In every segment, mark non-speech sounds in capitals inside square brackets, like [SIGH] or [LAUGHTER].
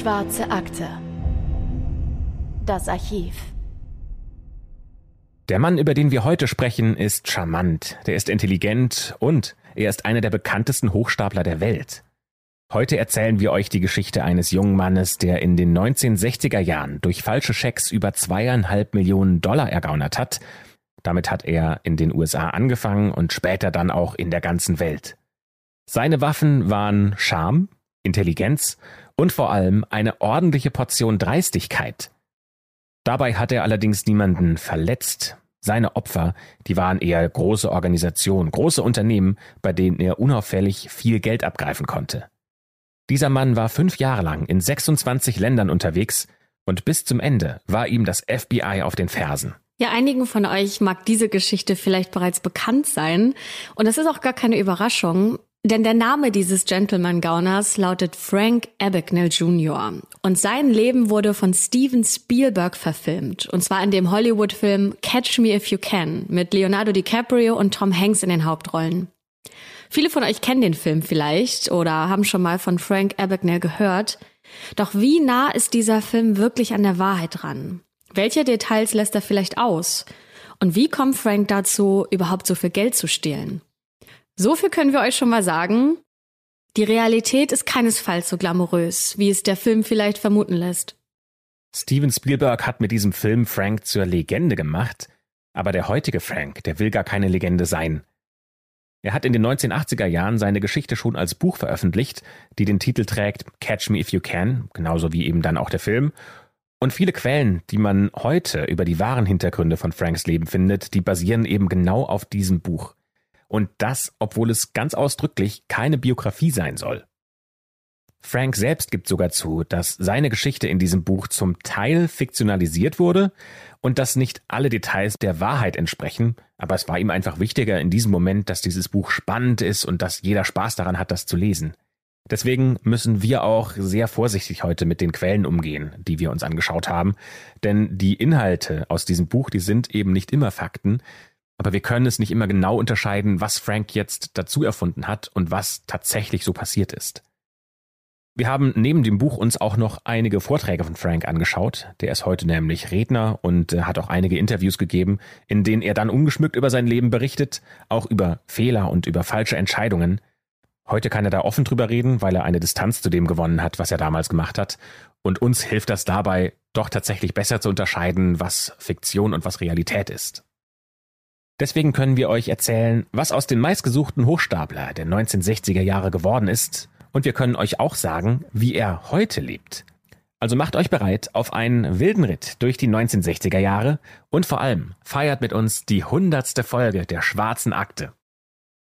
Schwarze Akte. Das Archiv. Der Mann, über den wir heute sprechen, ist charmant, der ist intelligent und er ist einer der bekanntesten Hochstapler der Welt. Heute erzählen wir euch die Geschichte eines jungen Mannes, der in den 1960er Jahren durch falsche Schecks über zweieinhalb Millionen Dollar ergaunert hat. Damit hat er in den USA angefangen und später dann auch in der ganzen Welt. Seine Waffen waren Charme, Intelligenz und vor allem eine ordentliche Portion Dreistigkeit. Dabei hat er allerdings niemanden verletzt. Seine Opfer, die waren eher große Organisationen, große Unternehmen, bei denen er unauffällig viel Geld abgreifen konnte. Dieser Mann war fünf Jahre lang in 26 Ländern unterwegs und bis zum Ende war ihm das FBI auf den Fersen. Ja, einigen von euch mag diese Geschichte vielleicht bereits bekannt sein. Und das ist auch gar keine Überraschung, denn der Name dieses Gentleman-Gauners lautet Frank Abagnale Jr. Und sein Leben wurde von Steven Spielberg verfilmt. Und zwar in dem Hollywood-Film Catch Me If You Can mit Leonardo DiCaprio und Tom Hanks in den Hauptrollen. Viele von euch kennen den Film vielleicht oder haben schon mal von Frank Abagnale gehört. Doch wie nah ist dieser Film wirklich an der Wahrheit dran? Welche Details lässt er vielleicht aus? Und wie kommt Frank dazu, überhaupt so viel Geld zu stehlen? So viel können wir euch schon mal sagen. Die Realität ist keinesfalls so glamourös, wie es der Film vielleicht vermuten lässt. Steven Spielberg hat mit diesem Film Frank zur Legende gemacht, aber der heutige Frank, der will gar keine Legende sein. Er hat in den 1980er Jahren seine Geschichte schon als Buch veröffentlicht, die den Titel trägt Catch Me If You Can, genauso wie eben dann auch der Film. Und viele Quellen, die man heute über die wahren Hintergründe von Franks Leben findet, die basieren eben genau auf diesem Buch. Und das, obwohl es ganz ausdrücklich keine Biografie sein soll. Frank selbst gibt sogar zu, dass seine Geschichte in diesem Buch zum Teil fiktionalisiert wurde und dass nicht alle Details der Wahrheit entsprechen, aber es war ihm einfach wichtiger in diesem Moment, dass dieses Buch spannend ist und dass jeder Spaß daran hat, das zu lesen. Deswegen müssen wir auch sehr vorsichtig heute mit den Quellen umgehen, die wir uns angeschaut haben, denn die Inhalte aus diesem Buch, die sind eben nicht immer Fakten, aber wir können es nicht immer genau unterscheiden, was Frank jetzt dazu erfunden hat und was tatsächlich so passiert ist. Wir haben neben dem Buch uns auch noch einige Vorträge von Frank angeschaut. Der ist heute nämlich Redner und äh, hat auch einige Interviews gegeben, in denen er dann ungeschmückt über sein Leben berichtet, auch über Fehler und über falsche Entscheidungen. Heute kann er da offen drüber reden, weil er eine Distanz zu dem gewonnen hat, was er damals gemacht hat. Und uns hilft das dabei, doch tatsächlich besser zu unterscheiden, was Fiktion und was Realität ist. Deswegen können wir euch erzählen, was aus den meistgesuchten Hochstapler der 1960er Jahre geworden ist und wir können euch auch sagen, wie er heute lebt. Also macht euch bereit auf einen wilden Ritt durch die 1960er Jahre und vor allem feiert mit uns die hundertste Folge der Schwarzen Akte.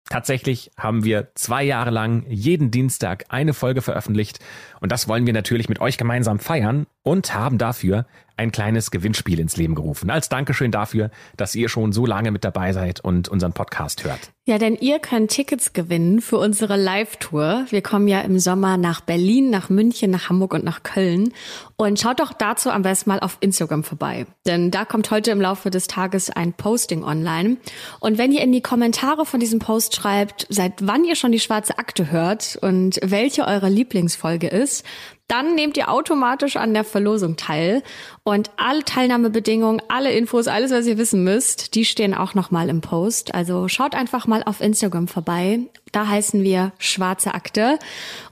Tatsächlich haben wir zwei Jahre lang jeden Dienstag eine Folge veröffentlicht und das wollen wir natürlich mit euch gemeinsam feiern und haben dafür ein kleines Gewinnspiel ins Leben gerufen. Als Dankeschön dafür, dass ihr schon so lange mit dabei seid und unseren Podcast hört. Ja, denn ihr könnt Tickets gewinnen für unsere Live-Tour. Wir kommen ja im Sommer nach Berlin, nach München, nach Hamburg und nach Köln. Und schaut doch dazu am besten mal auf Instagram vorbei. Denn da kommt heute im Laufe des Tages ein Posting online. Und wenn ihr in die Kommentare von diesem Post schreibt, seit wann ihr schon die schwarze Akte hört und welche eure Lieblingsfolge ist, dann nehmt ihr automatisch an der Verlosung teil. Und alle Teilnahmebedingungen, alle Infos, alles, was ihr wissen müsst, die stehen auch nochmal im Post. Also schaut einfach mal auf Instagram vorbei. Da heißen wir Schwarze Akte.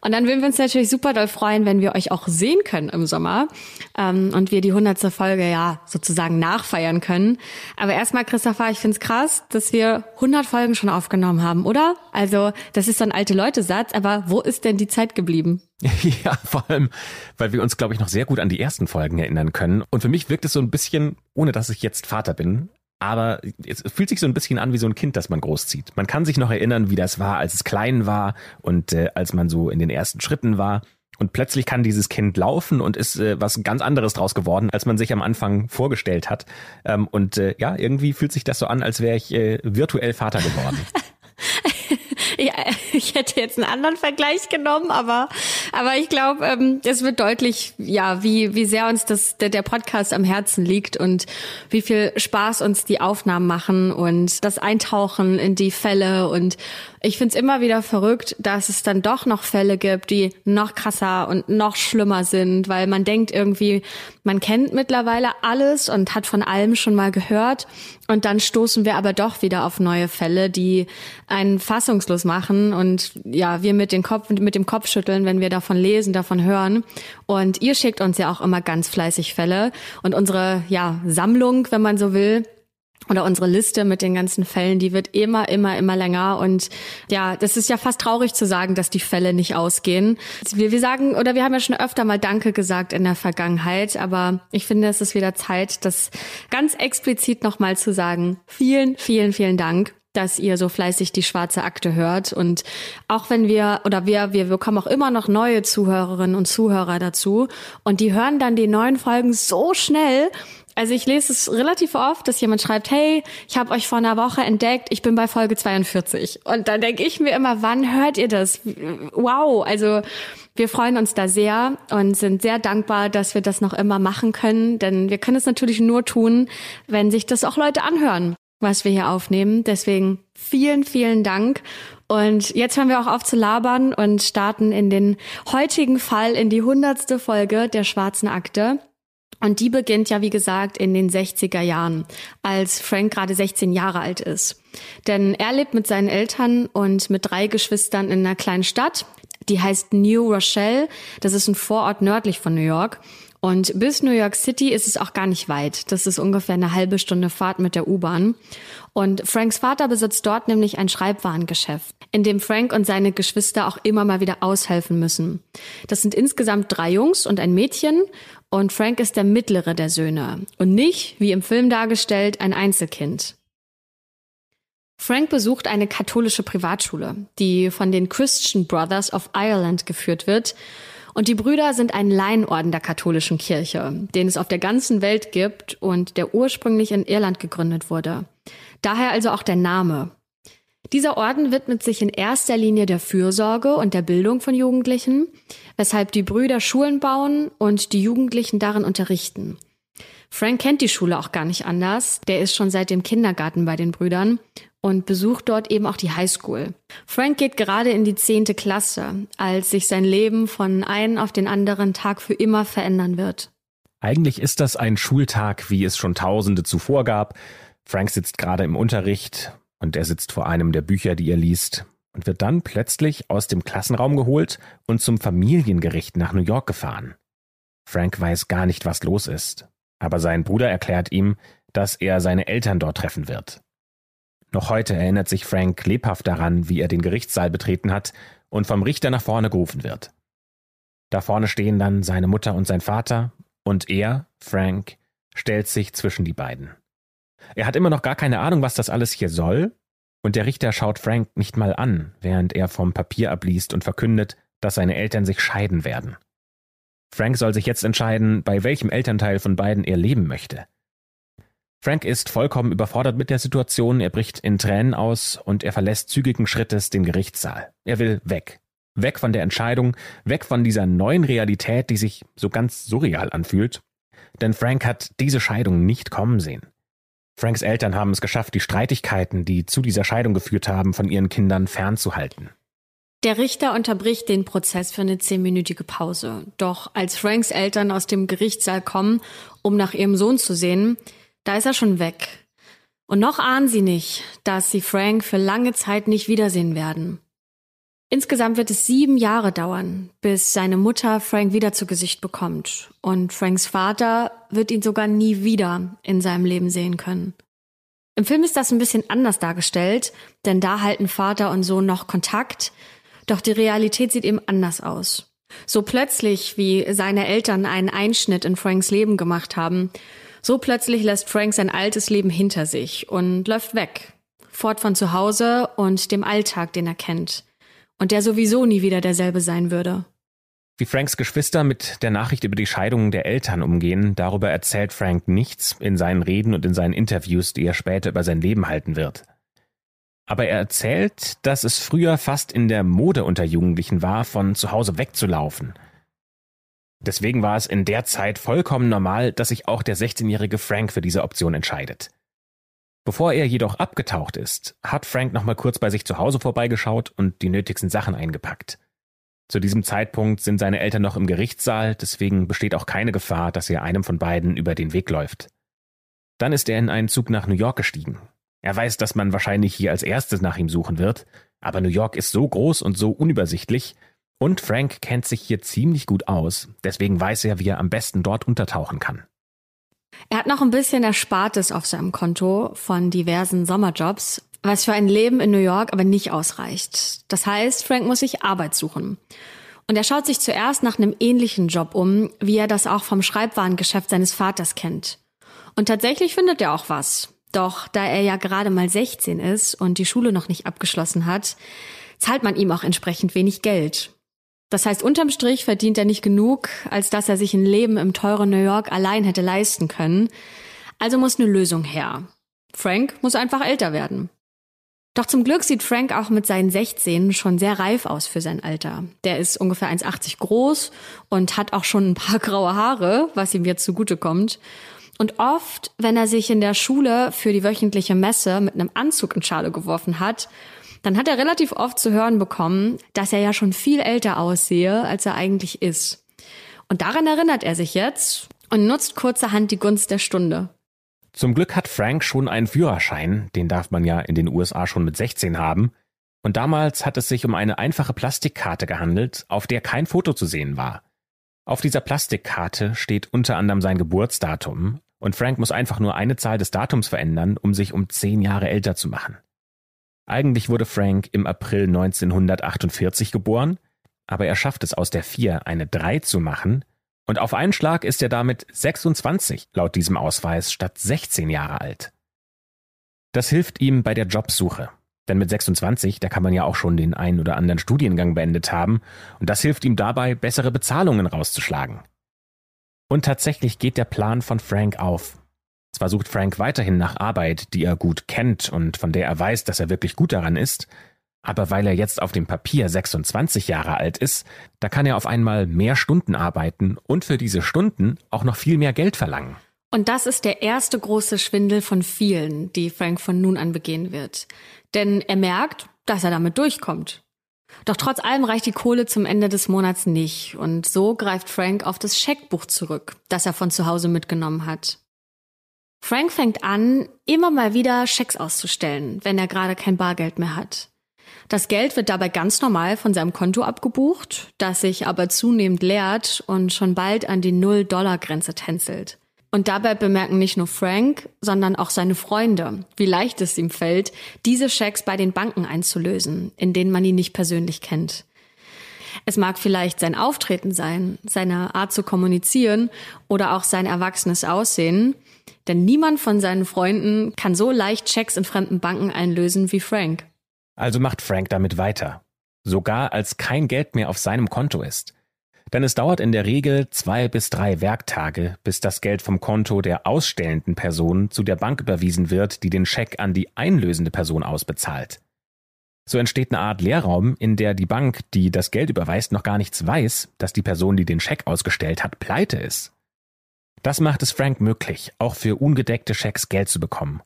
Und dann würden wir uns natürlich super doll freuen, wenn wir euch auch sehen können im Sommer ähm, und wir die hundertste Folge ja sozusagen nachfeiern können. Aber erstmal, Christopher, ich find's krass, dass wir 100 Folgen schon aufgenommen haben, oder? Also das ist so ein alte Leute-Satz, aber wo ist denn die Zeit geblieben? [LAUGHS] Ja, vor allem, weil wir uns, glaube ich, noch sehr gut an die ersten Folgen erinnern können. Und für mich wirkt es so ein bisschen, ohne dass ich jetzt Vater bin, aber es fühlt sich so ein bisschen an wie so ein Kind, das man großzieht. Man kann sich noch erinnern, wie das war, als es klein war und äh, als man so in den ersten Schritten war. Und plötzlich kann dieses Kind laufen und ist äh, was ganz anderes draus geworden, als man sich am Anfang vorgestellt hat. Ähm, und äh, ja, irgendwie fühlt sich das so an, als wäre ich äh, virtuell Vater geworden. [LAUGHS] ja, ich hätte jetzt einen anderen Vergleich genommen, aber Aber ich glaube, ähm, es wird deutlich, ja, wie, wie sehr uns das, der, der Podcast am Herzen liegt und wie viel Spaß uns die Aufnahmen machen und das Eintauchen in die Fälle. Und ich find's immer wieder verrückt, dass es dann doch noch Fälle gibt, die noch krasser und noch schlimmer sind, weil man denkt irgendwie, man kennt mittlerweile alles und hat von allem schon mal gehört. Und dann stoßen wir aber doch wieder auf neue Fälle, die einen fassungslos machen und ja, wir mit, den Kopf, mit dem Kopf schütteln, wenn wir davon lesen, davon hören. Und ihr schickt uns ja auch immer ganz fleißig Fälle und unsere ja, Sammlung, wenn man so will, oder unsere Liste mit den ganzen Fällen, die wird immer, immer, immer länger. Und ja, das ist ja fast traurig zu sagen, dass die Fälle nicht ausgehen. Wir, wir sagen, oder wir haben ja schon öfter mal Danke gesagt in der Vergangenheit, aber ich finde, es ist wieder Zeit, das ganz explizit nochmal zu sagen. Vielen, vielen, vielen Dank dass ihr so fleißig die schwarze Akte hört. Und auch wenn wir, oder wir, wir bekommen auch immer noch neue Zuhörerinnen und Zuhörer dazu. Und die hören dann die neuen Folgen so schnell, also ich lese es relativ oft, dass jemand schreibt, hey, ich habe euch vor einer Woche entdeckt, ich bin bei Folge 42. Und dann denke ich mir immer, wann hört ihr das? Wow, also wir freuen uns da sehr und sind sehr dankbar, dass wir das noch immer machen können, denn wir können es natürlich nur tun, wenn sich das auch Leute anhören, was wir hier aufnehmen. Deswegen vielen, vielen Dank. Und jetzt hören wir auch auf zu labern und starten in den heutigen Fall in die hundertste Folge der Schwarzen Akte. Und die beginnt ja, wie gesagt, in den 60er Jahren, als Frank gerade 16 Jahre alt ist. Denn er lebt mit seinen Eltern und mit drei Geschwistern in einer kleinen Stadt, die heißt New Rochelle. Das ist ein Vorort nördlich von New York. Und bis New York City ist es auch gar nicht weit. Das ist ungefähr eine halbe Stunde Fahrt mit der U-Bahn. Und Franks Vater besitzt dort nämlich ein Schreibwarengeschäft, in dem Frank und seine Geschwister auch immer mal wieder aushelfen müssen. Das sind insgesamt drei Jungs und ein Mädchen. Und Frank ist der mittlere der Söhne und nicht, wie im Film dargestellt, ein Einzelkind. Frank besucht eine katholische Privatschule, die von den Christian Brothers of Ireland geführt wird und die Brüder sind ein Laienorden der katholischen Kirche, den es auf der ganzen Welt gibt und der ursprünglich in Irland gegründet wurde. Daher also auch der Name. Dieser Orden widmet sich in erster Linie der Fürsorge und der Bildung von Jugendlichen, weshalb die Brüder Schulen bauen und die Jugendlichen darin unterrichten. Frank kennt die Schule auch gar nicht anders. Der ist schon seit dem Kindergarten bei den Brüdern und besucht dort eben auch die Highschool. Frank geht gerade in die zehnte Klasse, als sich sein Leben von einem auf den anderen Tag für immer verändern wird. Eigentlich ist das ein Schultag, wie es schon Tausende zuvor gab. Frank sitzt gerade im Unterricht und er sitzt vor einem der Bücher, die er liest, und wird dann plötzlich aus dem Klassenraum geholt und zum Familiengericht nach New York gefahren. Frank weiß gar nicht, was los ist, aber sein Bruder erklärt ihm, dass er seine Eltern dort treffen wird. Noch heute erinnert sich Frank lebhaft daran, wie er den Gerichtssaal betreten hat und vom Richter nach vorne gerufen wird. Da vorne stehen dann seine Mutter und sein Vater, und er, Frank, stellt sich zwischen die beiden. Er hat immer noch gar keine Ahnung, was das alles hier soll, und der Richter schaut Frank nicht mal an, während er vom Papier abliest und verkündet, dass seine Eltern sich scheiden werden. Frank soll sich jetzt entscheiden, bei welchem Elternteil von beiden er leben möchte. Frank ist vollkommen überfordert mit der Situation, er bricht in Tränen aus und er verlässt zügigen Schrittes den Gerichtssaal. Er will weg. Weg von der Entscheidung, weg von dieser neuen Realität, die sich so ganz surreal anfühlt. Denn Frank hat diese Scheidung nicht kommen sehen. Franks Eltern haben es geschafft, die Streitigkeiten, die zu dieser Scheidung geführt haben, von ihren Kindern fernzuhalten. Der Richter unterbricht den Prozess für eine zehnminütige Pause. Doch als Franks Eltern aus dem Gerichtssaal kommen, um nach ihrem Sohn zu sehen, da ist er schon weg. Und noch ahnen sie nicht, dass sie Frank für lange Zeit nicht wiedersehen werden. Insgesamt wird es sieben Jahre dauern, bis seine Mutter Frank wieder zu Gesicht bekommt. Und Franks Vater wird ihn sogar nie wieder in seinem Leben sehen können. Im Film ist das ein bisschen anders dargestellt, denn da halten Vater und Sohn noch Kontakt, doch die Realität sieht eben anders aus. So plötzlich, wie seine Eltern einen Einschnitt in Franks Leben gemacht haben, so plötzlich lässt Frank sein altes Leben hinter sich und läuft weg. Fort von zu Hause und dem Alltag, den er kennt. Und der sowieso nie wieder derselbe sein würde. Wie Franks Geschwister mit der Nachricht über die Scheidung der Eltern umgehen, darüber erzählt Frank nichts in seinen Reden und in seinen Interviews, die er später über sein Leben halten wird. Aber er erzählt, dass es früher fast in der Mode unter Jugendlichen war, von zu Hause wegzulaufen. Deswegen war es in der Zeit vollkommen normal, dass sich auch der 16-jährige Frank für diese Option entscheidet. Bevor er jedoch abgetaucht ist, hat Frank nochmal kurz bei sich zu Hause vorbeigeschaut und die nötigsten Sachen eingepackt. Zu diesem Zeitpunkt sind seine Eltern noch im Gerichtssaal, deswegen besteht auch keine Gefahr, dass er einem von beiden über den Weg läuft. Dann ist er in einen Zug nach New York gestiegen. Er weiß, dass man wahrscheinlich hier als erstes nach ihm suchen wird, aber New York ist so groß und so unübersichtlich, und Frank kennt sich hier ziemlich gut aus, deswegen weiß er, wie er am besten dort untertauchen kann. Er hat noch ein bisschen Erspartes auf seinem Konto von diversen Sommerjobs, was für ein Leben in New York aber nicht ausreicht. Das heißt, Frank muss sich Arbeit suchen. Und er schaut sich zuerst nach einem ähnlichen Job um, wie er das auch vom Schreibwarengeschäft seines Vaters kennt. Und tatsächlich findet er auch was. Doch da er ja gerade mal 16 ist und die Schule noch nicht abgeschlossen hat, zahlt man ihm auch entsprechend wenig Geld. Das heißt, unterm Strich verdient er nicht genug, als dass er sich ein Leben im teuren New York allein hätte leisten können. Also muss eine Lösung her. Frank muss einfach älter werden. Doch zum Glück sieht Frank auch mit seinen 16 schon sehr reif aus für sein Alter. Der ist ungefähr 1,80 groß und hat auch schon ein paar [LAUGHS] graue Haare, was ihm jetzt zugutekommt. Und oft, wenn er sich in der Schule für die wöchentliche Messe mit einem Anzug in Schale geworfen hat, dann hat er relativ oft zu hören bekommen, dass er ja schon viel älter aussehe, als er eigentlich ist. Und daran erinnert er sich jetzt und nutzt kurzerhand die Gunst der Stunde. Zum Glück hat Frank schon einen Führerschein, den darf man ja in den USA schon mit 16 haben. Und damals hat es sich um eine einfache Plastikkarte gehandelt, auf der kein Foto zu sehen war. Auf dieser Plastikkarte steht unter anderem sein Geburtsdatum, und Frank muss einfach nur eine Zahl des Datums verändern, um sich um zehn Jahre älter zu machen. Eigentlich wurde Frank im April 1948 geboren, aber er schafft es aus der 4 eine 3 zu machen und auf einen Schlag ist er damit 26 laut diesem Ausweis statt 16 Jahre alt. Das hilft ihm bei der Jobsuche. Denn mit 26, da kann man ja auch schon den einen oder anderen Studiengang beendet haben und das hilft ihm dabei, bessere Bezahlungen rauszuschlagen. Und tatsächlich geht der Plan von Frank auf. Zwar sucht Frank weiterhin nach Arbeit, die er gut kennt und von der er weiß, dass er wirklich gut daran ist, aber weil er jetzt auf dem Papier 26 Jahre alt ist, da kann er auf einmal mehr Stunden arbeiten und für diese Stunden auch noch viel mehr Geld verlangen. Und das ist der erste große Schwindel von vielen, die Frank von nun an begehen wird. Denn er merkt, dass er damit durchkommt. Doch trotz allem reicht die Kohle zum Ende des Monats nicht. Und so greift Frank auf das Scheckbuch zurück, das er von zu Hause mitgenommen hat. Frank fängt an, immer mal wieder Schecks auszustellen, wenn er gerade kein Bargeld mehr hat. Das Geld wird dabei ganz normal von seinem Konto abgebucht, das sich aber zunehmend leert und schon bald an die Null-Dollar-Grenze tänzelt. Und dabei bemerken nicht nur Frank, sondern auch seine Freunde, wie leicht es ihm fällt, diese Schecks bei den Banken einzulösen, in denen man ihn nicht persönlich kennt. Es mag vielleicht sein Auftreten sein, seine Art zu kommunizieren oder auch sein erwachsenes Aussehen, denn niemand von seinen Freunden kann so leicht Checks in fremden Banken einlösen wie Frank. Also macht Frank damit weiter. Sogar als kein Geld mehr auf seinem Konto ist. Denn es dauert in der Regel zwei bis drei Werktage, bis das Geld vom Konto der ausstellenden Person zu der Bank überwiesen wird, die den Scheck an die einlösende Person ausbezahlt. So entsteht eine Art Leerraum, in der die Bank, die das Geld überweist, noch gar nichts weiß, dass die Person, die den Scheck ausgestellt hat, pleite ist. Das macht es Frank möglich, auch für ungedeckte Schecks Geld zu bekommen.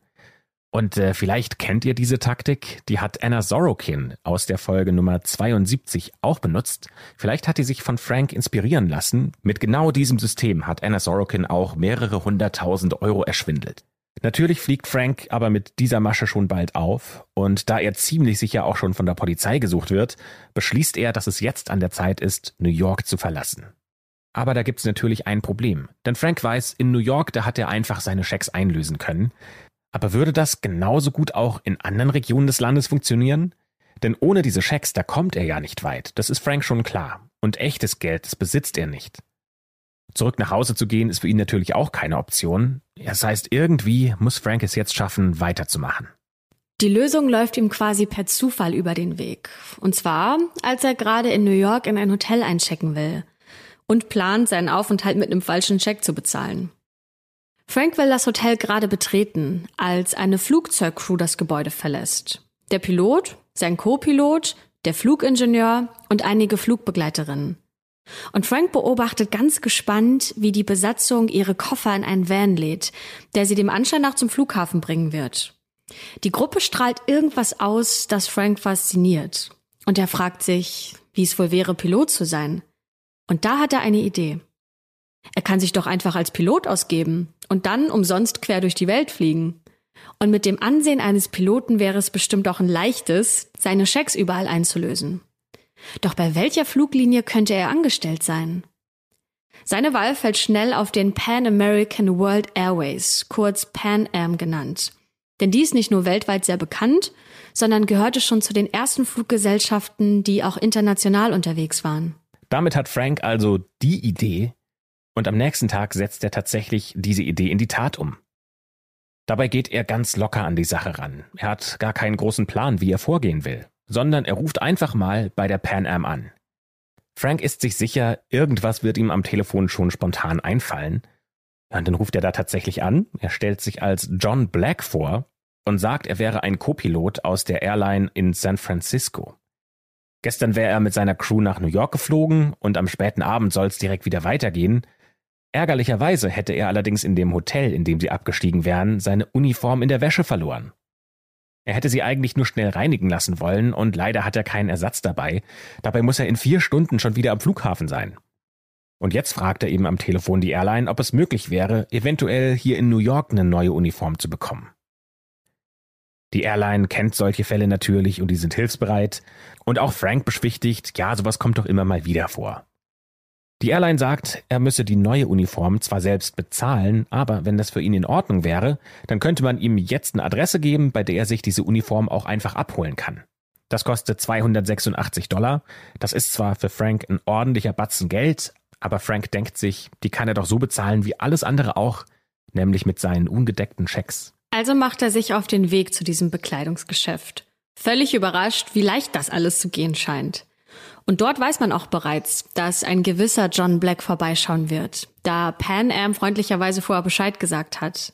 Und äh, vielleicht kennt ihr diese Taktik, die hat Anna Sorokin aus der Folge Nummer 72 auch benutzt. Vielleicht hat die sich von Frank inspirieren lassen. Mit genau diesem System hat Anna Sorokin auch mehrere hunderttausend Euro erschwindelt. Natürlich fliegt Frank aber mit dieser Masche schon bald auf, und da er ziemlich sicher auch schon von der Polizei gesucht wird, beschließt er, dass es jetzt an der Zeit ist, New York zu verlassen. Aber da gibt's natürlich ein Problem. Denn Frank weiß, in New York, da hat er einfach seine Schecks einlösen können. Aber würde das genauso gut auch in anderen Regionen des Landes funktionieren? Denn ohne diese Schecks, da kommt er ja nicht weit. Das ist Frank schon klar. Und echtes Geld, das besitzt er nicht. Zurück nach Hause zu gehen, ist für ihn natürlich auch keine Option. Das heißt, irgendwie muss Frank es jetzt schaffen, weiterzumachen. Die Lösung läuft ihm quasi per Zufall über den Weg. Und zwar, als er gerade in New York in ein Hotel einchecken will und plant, seinen Aufenthalt mit einem falschen Scheck zu bezahlen. Frank will das Hotel gerade betreten, als eine Flugzeugcrew das Gebäude verlässt. Der Pilot, sein Co-Pilot, der Flugingenieur und einige Flugbegleiterinnen. Und Frank beobachtet ganz gespannt, wie die Besatzung ihre Koffer in einen Van lädt, der sie dem Anschein nach zum Flughafen bringen wird. Die Gruppe strahlt irgendwas aus, das Frank fasziniert. Und er fragt sich, wie es wohl wäre, Pilot zu sein. Und da hat er eine Idee. Er kann sich doch einfach als Pilot ausgeben und dann umsonst quer durch die Welt fliegen. Und mit dem Ansehen eines Piloten wäre es bestimmt auch ein leichtes, seine Schecks überall einzulösen. Doch bei welcher Fluglinie könnte er angestellt sein? Seine Wahl fällt schnell auf den Pan American World Airways, kurz Pan Am genannt. Denn die ist nicht nur weltweit sehr bekannt, sondern gehörte schon zu den ersten Fluggesellschaften, die auch international unterwegs waren. Damit hat Frank also die Idee und am nächsten Tag setzt er tatsächlich diese Idee in die Tat um. Dabei geht er ganz locker an die Sache ran. Er hat gar keinen großen Plan, wie er vorgehen will sondern er ruft einfach mal bei der Pan Am an. Frank ist sich sicher, irgendwas wird ihm am Telefon schon spontan einfallen. Und dann ruft er da tatsächlich an. Er stellt sich als John Black vor und sagt, er wäre ein Co-Pilot aus der Airline in San Francisco. Gestern wäre er mit seiner Crew nach New York geflogen und am späten Abend soll es direkt wieder weitergehen. Ärgerlicherweise hätte er allerdings in dem Hotel, in dem sie abgestiegen wären, seine Uniform in der Wäsche verloren. Er hätte sie eigentlich nur schnell reinigen lassen wollen und leider hat er keinen Ersatz dabei. Dabei muss er in vier Stunden schon wieder am Flughafen sein. Und jetzt fragt er eben am Telefon die Airline, ob es möglich wäre, eventuell hier in New York eine neue Uniform zu bekommen. Die Airline kennt solche Fälle natürlich und die sind hilfsbereit. Und auch Frank beschwichtigt, ja, sowas kommt doch immer mal wieder vor. Die Airline sagt, er müsse die neue Uniform zwar selbst bezahlen, aber wenn das für ihn in Ordnung wäre, dann könnte man ihm jetzt eine Adresse geben, bei der er sich diese Uniform auch einfach abholen kann. Das kostet 286 Dollar. Das ist zwar für Frank ein ordentlicher Batzen Geld, aber Frank denkt sich, die kann er doch so bezahlen wie alles andere auch, nämlich mit seinen ungedeckten Schecks. Also macht er sich auf den Weg zu diesem Bekleidungsgeschäft. Völlig überrascht, wie leicht das alles zu gehen scheint. Und dort weiß man auch bereits, dass ein gewisser John Black vorbeischauen wird, da Pan Am freundlicherweise vorher Bescheid gesagt hat.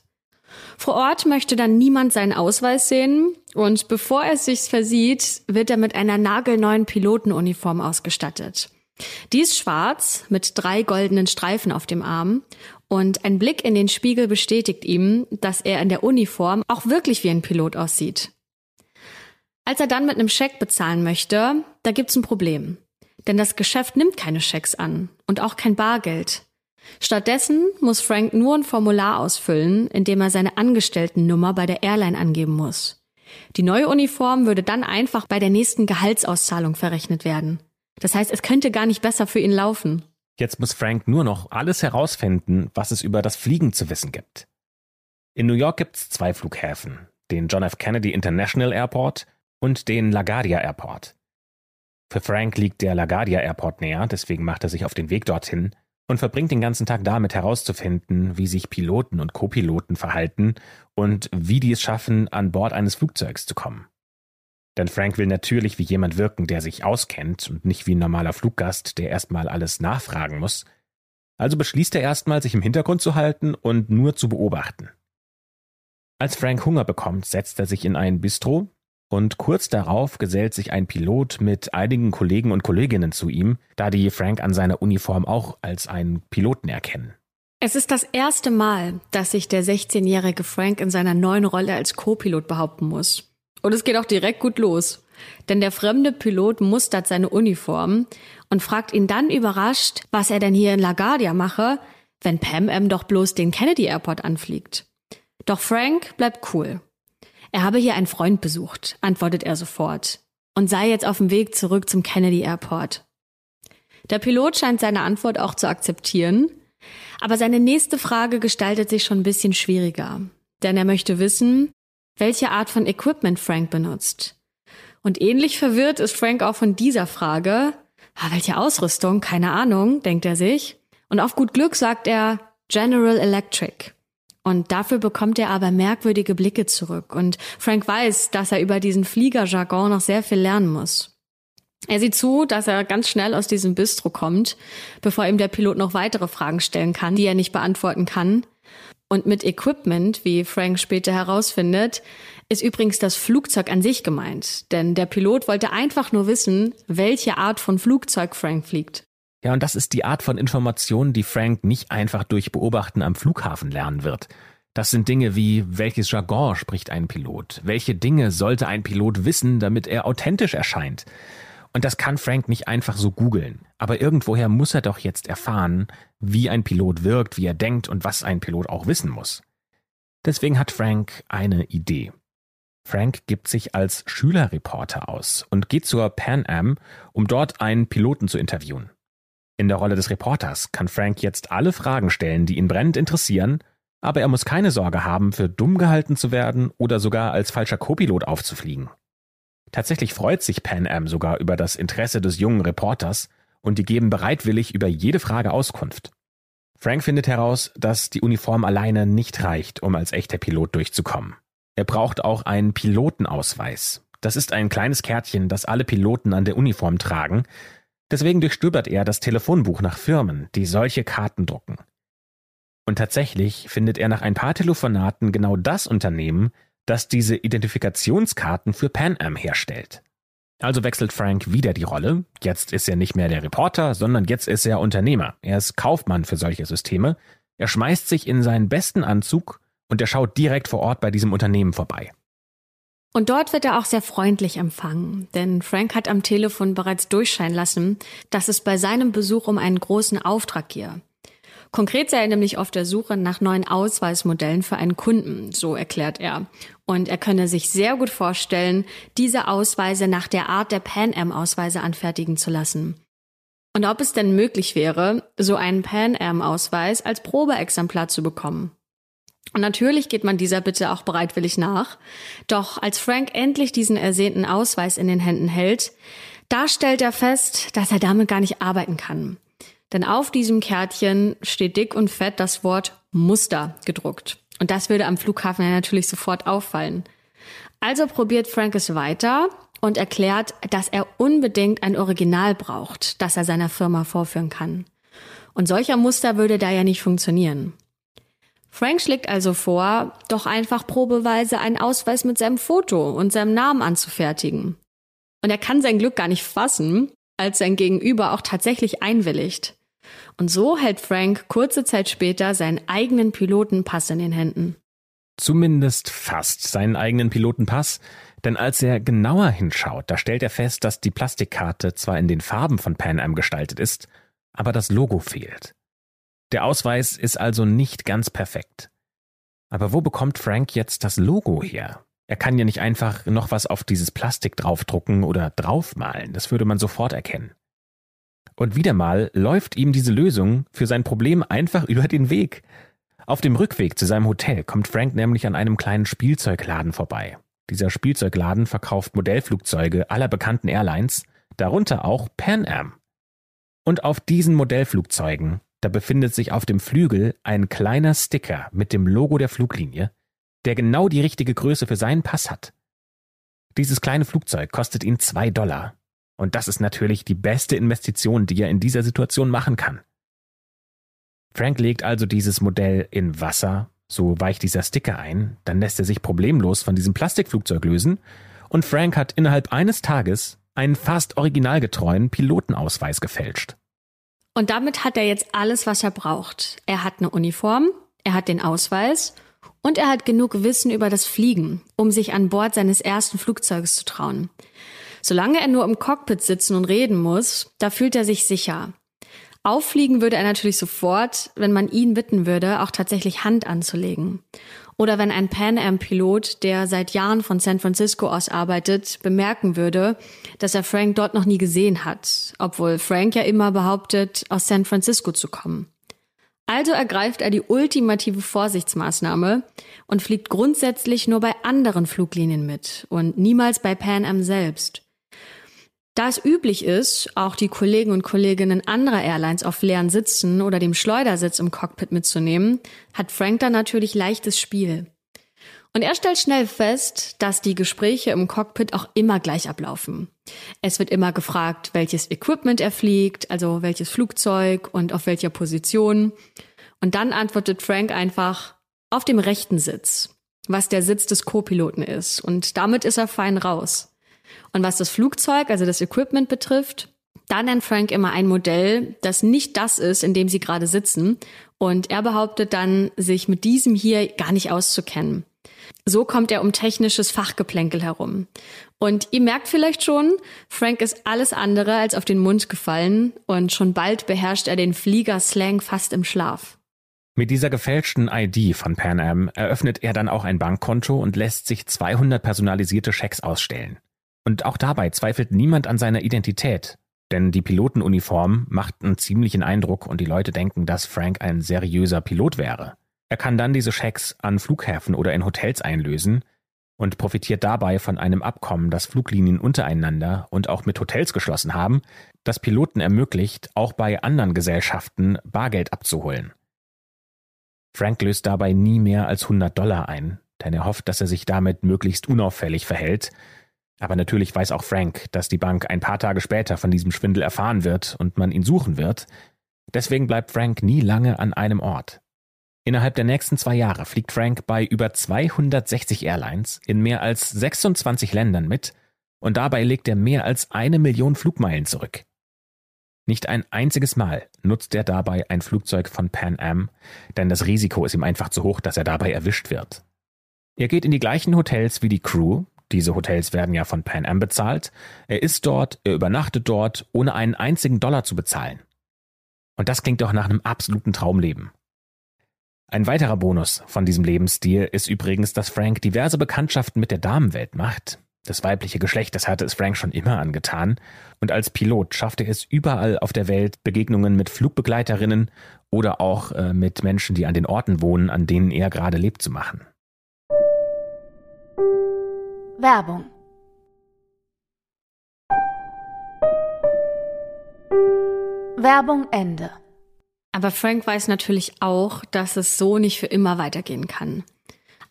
Vor Ort möchte dann niemand seinen Ausweis sehen und bevor er es sich versieht, wird er mit einer nagelneuen Pilotenuniform ausgestattet. Die ist schwarz mit drei goldenen Streifen auf dem Arm und ein Blick in den Spiegel bestätigt ihm, dass er in der Uniform auch wirklich wie ein Pilot aussieht. Als er dann mit einem Scheck bezahlen möchte, da gibt's ein Problem. Denn das Geschäft nimmt keine Schecks an und auch kein Bargeld. Stattdessen muss Frank nur ein Formular ausfüllen, in dem er seine Angestelltennummer bei der Airline angeben muss. Die neue Uniform würde dann einfach bei der nächsten Gehaltsauszahlung verrechnet werden. Das heißt, es könnte gar nicht besser für ihn laufen. Jetzt muss Frank nur noch alles herausfinden, was es über das Fliegen zu wissen gibt. In New York gibt's zwei Flughäfen, den John F. Kennedy International Airport und den LaGuardia Airport. Für Frank liegt der LaGuardia Airport näher, deswegen macht er sich auf den Weg dorthin und verbringt den ganzen Tag damit herauszufinden, wie sich Piloten und Copiloten verhalten und wie die es schaffen, an Bord eines Flugzeugs zu kommen. Denn Frank will natürlich wie jemand wirken, der sich auskennt und nicht wie ein normaler Fluggast, der erstmal alles nachfragen muss. Also beschließt er erstmal, sich im Hintergrund zu halten und nur zu beobachten. Als Frank Hunger bekommt, setzt er sich in ein Bistro, und kurz darauf gesellt sich ein Pilot mit einigen Kollegen und Kolleginnen zu ihm, da die Frank an seiner Uniform auch als einen Piloten erkennen. Es ist das erste Mal, dass sich der 16-jährige Frank in seiner neuen Rolle als Co-Pilot behaupten muss. Und es geht auch direkt gut los. Denn der fremde Pilot mustert seine Uniform und fragt ihn dann überrascht, was er denn hier in LaGuardia mache, wenn Pam M doch bloß den Kennedy Airport anfliegt. Doch Frank bleibt cool er habe hier einen Freund besucht, antwortet er sofort, und sei jetzt auf dem Weg zurück zum Kennedy Airport. Der Pilot scheint seine Antwort auch zu akzeptieren, aber seine nächste Frage gestaltet sich schon ein bisschen schwieriger, denn er möchte wissen, welche Art von Equipment Frank benutzt. Und ähnlich verwirrt ist Frank auch von dieser Frage. Ah, welche Ausrüstung? Keine Ahnung, denkt er sich. Und auf gut Glück sagt er General Electric. Und dafür bekommt er aber merkwürdige Blicke zurück. Und Frank weiß, dass er über diesen Fliegerjargon noch sehr viel lernen muss. Er sieht zu, dass er ganz schnell aus diesem Bistro kommt, bevor ihm der Pilot noch weitere Fragen stellen kann, die er nicht beantworten kann. Und mit Equipment, wie Frank später herausfindet, ist übrigens das Flugzeug an sich gemeint. Denn der Pilot wollte einfach nur wissen, welche Art von Flugzeug Frank fliegt. Ja, und das ist die Art von Information, die Frank nicht einfach durch Beobachten am Flughafen lernen wird. Das sind Dinge wie, welches Jargon spricht ein Pilot? Welche Dinge sollte ein Pilot wissen, damit er authentisch erscheint? Und das kann Frank nicht einfach so googeln. Aber irgendwoher muss er doch jetzt erfahren, wie ein Pilot wirkt, wie er denkt und was ein Pilot auch wissen muss. Deswegen hat Frank eine Idee. Frank gibt sich als Schülerreporter aus und geht zur Pan Am, um dort einen Piloten zu interviewen. In der Rolle des Reporters kann Frank jetzt alle Fragen stellen, die ihn brennend interessieren, aber er muss keine Sorge haben, für dumm gehalten zu werden oder sogar als falscher Copilot aufzufliegen. Tatsächlich freut sich Pan Am sogar über das Interesse des jungen Reporters und die geben bereitwillig über jede Frage Auskunft. Frank findet heraus, dass die Uniform alleine nicht reicht, um als echter Pilot durchzukommen. Er braucht auch einen Pilotenausweis. Das ist ein kleines Kärtchen, das alle Piloten an der Uniform tragen. Deswegen durchstöbert er das Telefonbuch nach Firmen, die solche Karten drucken. Und tatsächlich findet er nach ein paar Telefonaten genau das Unternehmen, das diese Identifikationskarten für Pan Am herstellt. Also wechselt Frank wieder die Rolle. Jetzt ist er nicht mehr der Reporter, sondern jetzt ist er Unternehmer. Er ist Kaufmann für solche Systeme. Er schmeißt sich in seinen besten Anzug und er schaut direkt vor Ort bei diesem Unternehmen vorbei. Und dort wird er auch sehr freundlich empfangen, denn Frank hat am Telefon bereits durchscheinen lassen, dass es bei seinem Besuch um einen großen Auftrag gehe. Konkret sei er nämlich auf der Suche nach neuen Ausweismodellen für einen Kunden, so erklärt er. Und er könne sich sehr gut vorstellen, diese Ausweise nach der Art der Pan Am-Ausweise anfertigen zu lassen. Und ob es denn möglich wäre, so einen Pan Am-Ausweis als Probeexemplar zu bekommen. Und natürlich geht man dieser Bitte auch bereitwillig nach. Doch als Frank endlich diesen ersehnten Ausweis in den Händen hält, da stellt er fest, dass er damit gar nicht arbeiten kann. Denn auf diesem Kärtchen steht dick und fett das Wort Muster gedruckt. Und das würde am Flughafen ja natürlich sofort auffallen. Also probiert Frank es weiter und erklärt, dass er unbedingt ein Original braucht, das er seiner Firma vorführen kann. Und solcher Muster würde da ja nicht funktionieren. Frank schlägt also vor, doch einfach probeweise einen Ausweis mit seinem Foto und seinem Namen anzufertigen. Und er kann sein Glück gar nicht fassen, als sein Gegenüber auch tatsächlich einwilligt. Und so hält Frank kurze Zeit später seinen eigenen Pilotenpass in den Händen. Zumindest fast seinen eigenen Pilotenpass, denn als er genauer hinschaut, da stellt er fest, dass die Plastikkarte zwar in den Farben von Pan Am gestaltet ist, aber das Logo fehlt. Der Ausweis ist also nicht ganz perfekt. Aber wo bekommt Frank jetzt das Logo her? Er kann ja nicht einfach noch was auf dieses Plastik draufdrucken oder draufmalen, das würde man sofort erkennen. Und wieder mal läuft ihm diese Lösung für sein Problem einfach über den Weg. Auf dem Rückweg zu seinem Hotel kommt Frank nämlich an einem kleinen Spielzeugladen vorbei. Dieser Spielzeugladen verkauft Modellflugzeuge aller bekannten Airlines, darunter auch Pan Am. Und auf diesen Modellflugzeugen, da befindet sich auf dem Flügel ein kleiner Sticker mit dem Logo der Fluglinie, der genau die richtige Größe für seinen Pass hat. Dieses kleine Flugzeug kostet ihn zwei Dollar und das ist natürlich die beste Investition, die er in dieser Situation machen kann. Frank legt also dieses Modell in Wasser, so weicht dieser Sticker ein, dann lässt er sich problemlos von diesem Plastikflugzeug lösen und Frank hat innerhalb eines Tages einen fast originalgetreuen Pilotenausweis gefälscht. Und damit hat er jetzt alles, was er braucht. Er hat eine Uniform, er hat den Ausweis und er hat genug Wissen über das Fliegen, um sich an Bord seines ersten Flugzeuges zu trauen. Solange er nur im Cockpit sitzen und reden muss, da fühlt er sich sicher. Auffliegen würde er natürlich sofort, wenn man ihn bitten würde, auch tatsächlich Hand anzulegen. Oder wenn ein Pan Am-Pilot, der seit Jahren von San Francisco aus arbeitet, bemerken würde, dass er Frank dort noch nie gesehen hat, obwohl Frank ja immer behauptet, aus San Francisco zu kommen. Also ergreift er die ultimative Vorsichtsmaßnahme und fliegt grundsätzlich nur bei anderen Fluglinien mit und niemals bei Pan Am selbst. Da es üblich ist, auch die Kollegen und Kolleginnen anderer Airlines auf leeren Sitzen oder dem Schleudersitz im Cockpit mitzunehmen, hat Frank da natürlich leichtes Spiel. Und er stellt schnell fest, dass die Gespräche im Cockpit auch immer gleich ablaufen. Es wird immer gefragt, welches Equipment er fliegt, also welches Flugzeug und auf welcher Position. Und dann antwortet Frank einfach auf dem rechten Sitz, was der Sitz des Co-Piloten ist. Und damit ist er fein raus. Und was das Flugzeug, also das Equipment betrifft, da nennt Frank immer ein Modell, das nicht das ist, in dem sie gerade sitzen. Und er behauptet dann, sich mit diesem hier gar nicht auszukennen. So kommt er um technisches Fachgeplänkel herum. Und ihr merkt vielleicht schon, Frank ist alles andere als auf den Mund gefallen und schon bald beherrscht er den Flieger-Slang fast im Schlaf. Mit dieser gefälschten ID von Pan Am eröffnet er dann auch ein Bankkonto und lässt sich 200 personalisierte Schecks ausstellen. Und auch dabei zweifelt niemand an seiner Identität. Denn die Pilotenuniform macht einen ziemlichen Eindruck und die Leute denken, dass Frank ein seriöser Pilot wäre. Er kann dann diese Schecks an Flughäfen oder in Hotels einlösen und profitiert dabei von einem Abkommen, das Fluglinien untereinander und auch mit Hotels geschlossen haben, das Piloten ermöglicht, auch bei anderen Gesellschaften Bargeld abzuholen. Frank löst dabei nie mehr als 100 Dollar ein, denn er hofft, dass er sich damit möglichst unauffällig verhält aber natürlich weiß auch Frank, dass die Bank ein paar Tage später von diesem Schwindel erfahren wird und man ihn suchen wird. Deswegen bleibt Frank nie lange an einem Ort. Innerhalb der nächsten zwei Jahre fliegt Frank bei über 260 Airlines in mehr als 26 Ländern mit und dabei legt er mehr als eine Million Flugmeilen zurück. Nicht ein einziges Mal nutzt er dabei ein Flugzeug von Pan Am, denn das Risiko ist ihm einfach zu hoch, dass er dabei erwischt wird. Er geht in die gleichen Hotels wie die Crew, diese Hotels werden ja von Pan Am bezahlt. Er ist dort, er übernachtet dort, ohne einen einzigen Dollar zu bezahlen. Und das klingt doch nach einem absoluten Traumleben. Ein weiterer Bonus von diesem Lebensstil ist übrigens, dass Frank diverse Bekanntschaften mit der Damenwelt macht. Das weibliche Geschlecht, das hatte es Frank schon immer angetan. Und als Pilot schaffte er es überall auf der Welt, Begegnungen mit Flugbegleiterinnen oder auch äh, mit Menschen, die an den Orten wohnen, an denen er gerade lebt, zu machen. Werbung Werbung Ende. Aber Frank weiß natürlich auch, dass es so nicht für immer weitergehen kann.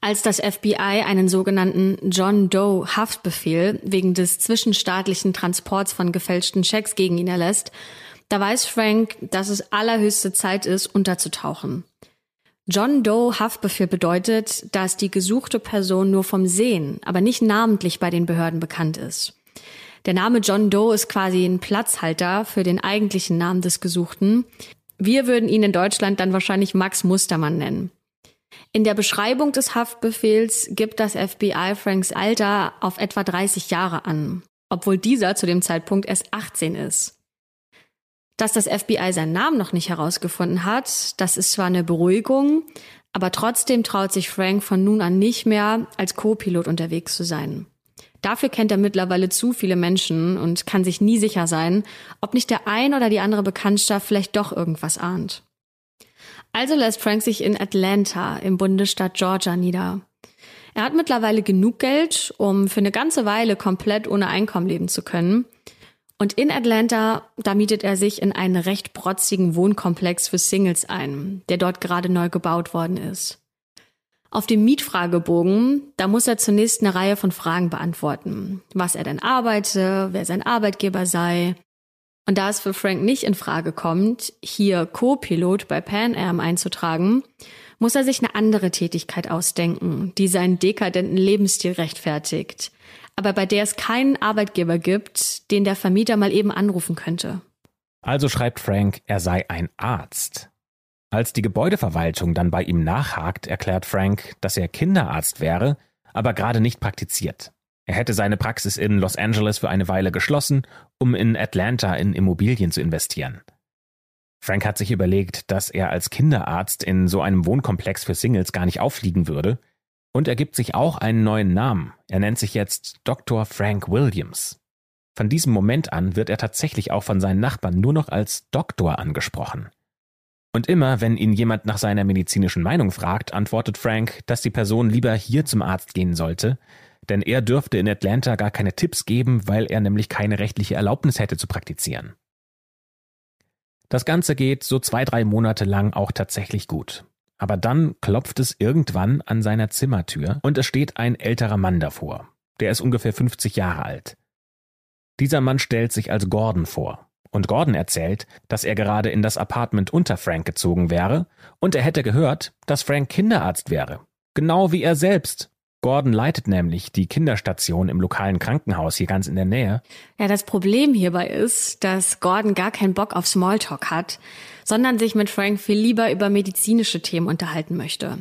Als das FBI einen sogenannten John Doe Haftbefehl wegen des zwischenstaatlichen Transports von gefälschten Schecks gegen ihn erlässt, da weiß Frank, dass es allerhöchste Zeit ist, unterzutauchen. John Doe Haftbefehl bedeutet, dass die gesuchte Person nur vom Sehen, aber nicht namentlich bei den Behörden bekannt ist. Der Name John Doe ist quasi ein Platzhalter für den eigentlichen Namen des Gesuchten. Wir würden ihn in Deutschland dann wahrscheinlich Max Mustermann nennen. In der Beschreibung des Haftbefehls gibt das FBI Franks Alter auf etwa 30 Jahre an, obwohl dieser zu dem Zeitpunkt erst 18 ist. Dass das FBI seinen Namen noch nicht herausgefunden hat, das ist zwar eine Beruhigung, aber trotzdem traut sich Frank von nun an nicht mehr als Co-Pilot unterwegs zu sein. Dafür kennt er mittlerweile zu viele Menschen und kann sich nie sicher sein, ob nicht der ein oder die andere Bekanntschaft vielleicht doch irgendwas ahnt. Also lässt Frank sich in Atlanta im Bundesstaat Georgia nieder. Er hat mittlerweile genug Geld, um für eine ganze Weile komplett ohne Einkommen leben zu können. Und in Atlanta, da mietet er sich in einen recht protzigen Wohnkomplex für Singles ein, der dort gerade neu gebaut worden ist. Auf dem Mietfragebogen, da muss er zunächst eine Reihe von Fragen beantworten. Was er denn arbeite, wer sein Arbeitgeber sei. Und da es für Frank nicht in Frage kommt, hier Co-Pilot bei Pan Am einzutragen, muss er sich eine andere Tätigkeit ausdenken, die seinen dekadenten Lebensstil rechtfertigt aber bei der es keinen Arbeitgeber gibt, den der Vermieter mal eben anrufen könnte. Also schreibt Frank, er sei ein Arzt. Als die Gebäudeverwaltung dann bei ihm nachhakt, erklärt Frank, dass er Kinderarzt wäre, aber gerade nicht praktiziert. Er hätte seine Praxis in Los Angeles für eine Weile geschlossen, um in Atlanta in Immobilien zu investieren. Frank hat sich überlegt, dass er als Kinderarzt in so einem Wohnkomplex für Singles gar nicht auffliegen würde, und er gibt sich auch einen neuen Namen. Er nennt sich jetzt Dr. Frank Williams. Von diesem Moment an wird er tatsächlich auch von seinen Nachbarn nur noch als Doktor angesprochen. Und immer, wenn ihn jemand nach seiner medizinischen Meinung fragt, antwortet Frank, dass die Person lieber hier zum Arzt gehen sollte, denn er dürfte in Atlanta gar keine Tipps geben, weil er nämlich keine rechtliche Erlaubnis hätte zu praktizieren. Das Ganze geht so zwei, drei Monate lang auch tatsächlich gut. Aber dann klopft es irgendwann an seiner Zimmertür und es steht ein älterer Mann davor. Der ist ungefähr 50 Jahre alt. Dieser Mann stellt sich als Gordon vor Und Gordon erzählt, dass er gerade in das Apartment unter Frank gezogen wäre und er hätte gehört, dass Frank Kinderarzt wäre. Genau wie er selbst. Gordon leitet nämlich die Kinderstation im lokalen Krankenhaus hier ganz in der Nähe. Ja, das Problem hierbei ist, dass Gordon gar keinen Bock auf Smalltalk hat, sondern sich mit Frank viel lieber über medizinische Themen unterhalten möchte.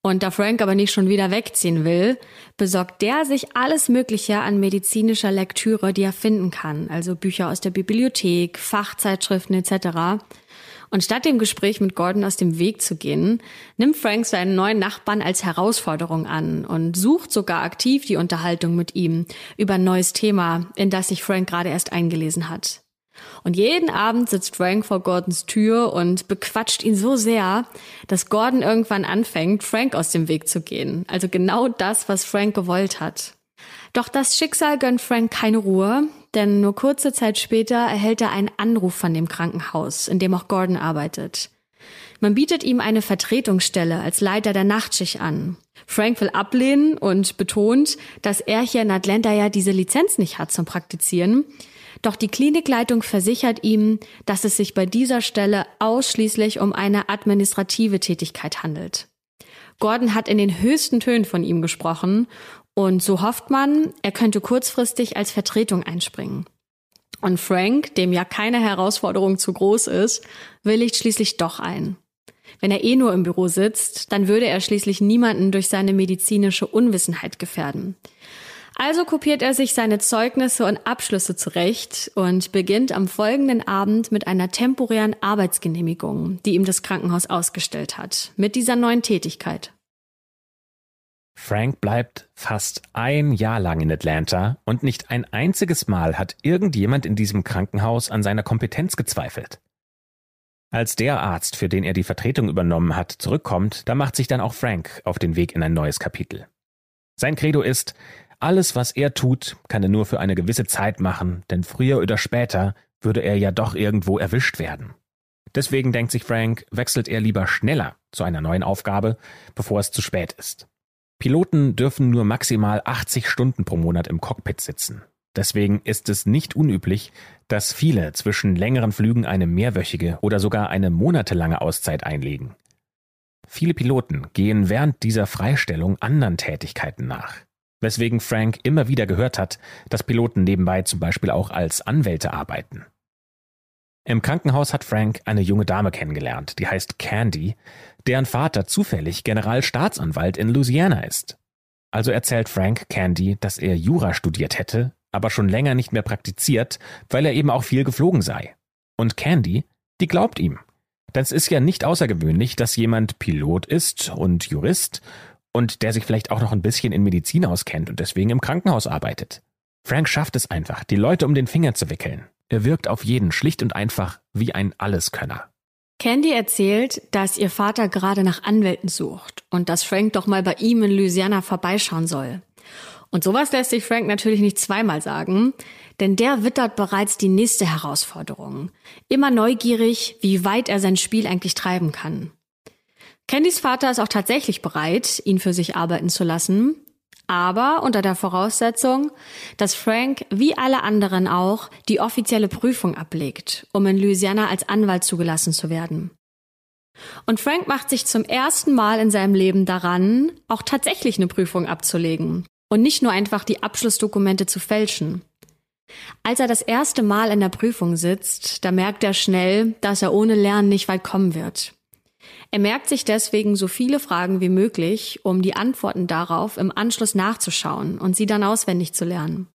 Und da Frank aber nicht schon wieder wegziehen will, besorgt der sich alles Mögliche an medizinischer Lektüre, die er finden kann, also Bücher aus der Bibliothek, Fachzeitschriften etc. Und statt dem Gespräch mit Gordon aus dem Weg zu gehen, nimmt Frank seinen neuen Nachbarn als Herausforderung an und sucht sogar aktiv die Unterhaltung mit ihm über ein neues Thema, in das sich Frank gerade erst eingelesen hat. Und jeden Abend sitzt Frank vor Gordons Tür und bequatscht ihn so sehr, dass Gordon irgendwann anfängt, Frank aus dem Weg zu gehen. Also genau das, was Frank gewollt hat. Doch das Schicksal gönnt Frank keine Ruhe, denn nur kurze Zeit später erhält er einen Anruf von dem Krankenhaus, in dem auch Gordon arbeitet. Man bietet ihm eine Vertretungsstelle als Leiter der Nachtschicht an. Frank will ablehnen und betont, dass er hier in Atlanta ja diese Lizenz nicht hat zum Praktizieren doch die Klinikleitung versichert ihm, dass es sich bei dieser Stelle ausschließlich um eine administrative Tätigkeit handelt. Gordon hat in den höchsten Tönen von ihm gesprochen und so hofft man, er könnte kurzfristig als Vertretung einspringen. Und Frank, dem ja keine Herausforderung zu groß ist, willigt schließlich doch ein. Wenn er eh nur im Büro sitzt, dann würde er schließlich niemanden durch seine medizinische Unwissenheit gefährden. Also kopiert er sich seine Zeugnisse und Abschlüsse zurecht und beginnt am folgenden Abend mit einer temporären Arbeitsgenehmigung, die ihm das Krankenhaus ausgestellt hat, mit dieser neuen Tätigkeit. Frank bleibt fast ein Jahr lang in Atlanta und nicht ein einziges Mal hat irgendjemand in diesem Krankenhaus an seiner Kompetenz gezweifelt. Als der Arzt, für den er die Vertretung übernommen hat, zurückkommt, da macht sich dann auch Frank auf den Weg in ein neues Kapitel. Sein Credo ist, alles, was er tut, kann er nur für eine gewisse Zeit machen, denn früher oder später würde er ja doch irgendwo erwischt werden. Deswegen denkt sich Frank, wechselt er lieber schneller zu einer neuen Aufgabe, bevor es zu spät ist. Piloten dürfen nur maximal 80 Stunden pro Monat im Cockpit sitzen. Deswegen ist es nicht unüblich, dass viele zwischen längeren Flügen eine mehrwöchige oder sogar eine monatelange Auszeit einlegen. Viele Piloten gehen während dieser Freistellung anderen Tätigkeiten nach weswegen Frank immer wieder gehört hat, dass Piloten nebenbei zum Beispiel auch als Anwälte arbeiten. Im Krankenhaus hat Frank eine junge Dame kennengelernt, die heißt Candy, deren Vater zufällig Generalstaatsanwalt in Louisiana ist. Also erzählt Frank Candy, dass er Jura studiert hätte, aber schon länger nicht mehr praktiziert, weil er eben auch viel geflogen sei. Und Candy, die glaubt ihm. Denn es ist ja nicht außergewöhnlich, dass jemand Pilot ist und Jurist und der sich vielleicht auch noch ein bisschen in Medizin auskennt und deswegen im Krankenhaus arbeitet. Frank schafft es einfach, die Leute um den Finger zu wickeln. Er wirkt auf jeden schlicht und einfach wie ein Alleskönner. Candy erzählt, dass ihr Vater gerade nach Anwälten sucht und dass Frank doch mal bei ihm in Louisiana vorbeischauen soll. Und sowas lässt sich Frank natürlich nicht zweimal sagen, denn der wittert bereits die nächste Herausforderung. Immer neugierig, wie weit er sein Spiel eigentlich treiben kann. Candys Vater ist auch tatsächlich bereit, ihn für sich arbeiten zu lassen, aber unter der Voraussetzung, dass Frank wie alle anderen auch die offizielle Prüfung ablegt, um in Louisiana als Anwalt zugelassen zu werden. Und Frank macht sich zum ersten Mal in seinem Leben daran, auch tatsächlich eine Prüfung abzulegen und nicht nur einfach die Abschlussdokumente zu fälschen. Als er das erste Mal in der Prüfung sitzt, da merkt er schnell, dass er ohne Lernen nicht weit kommen wird. Er merkt sich deswegen so viele Fragen wie möglich, um die Antworten darauf im Anschluss nachzuschauen und sie dann auswendig zu lernen.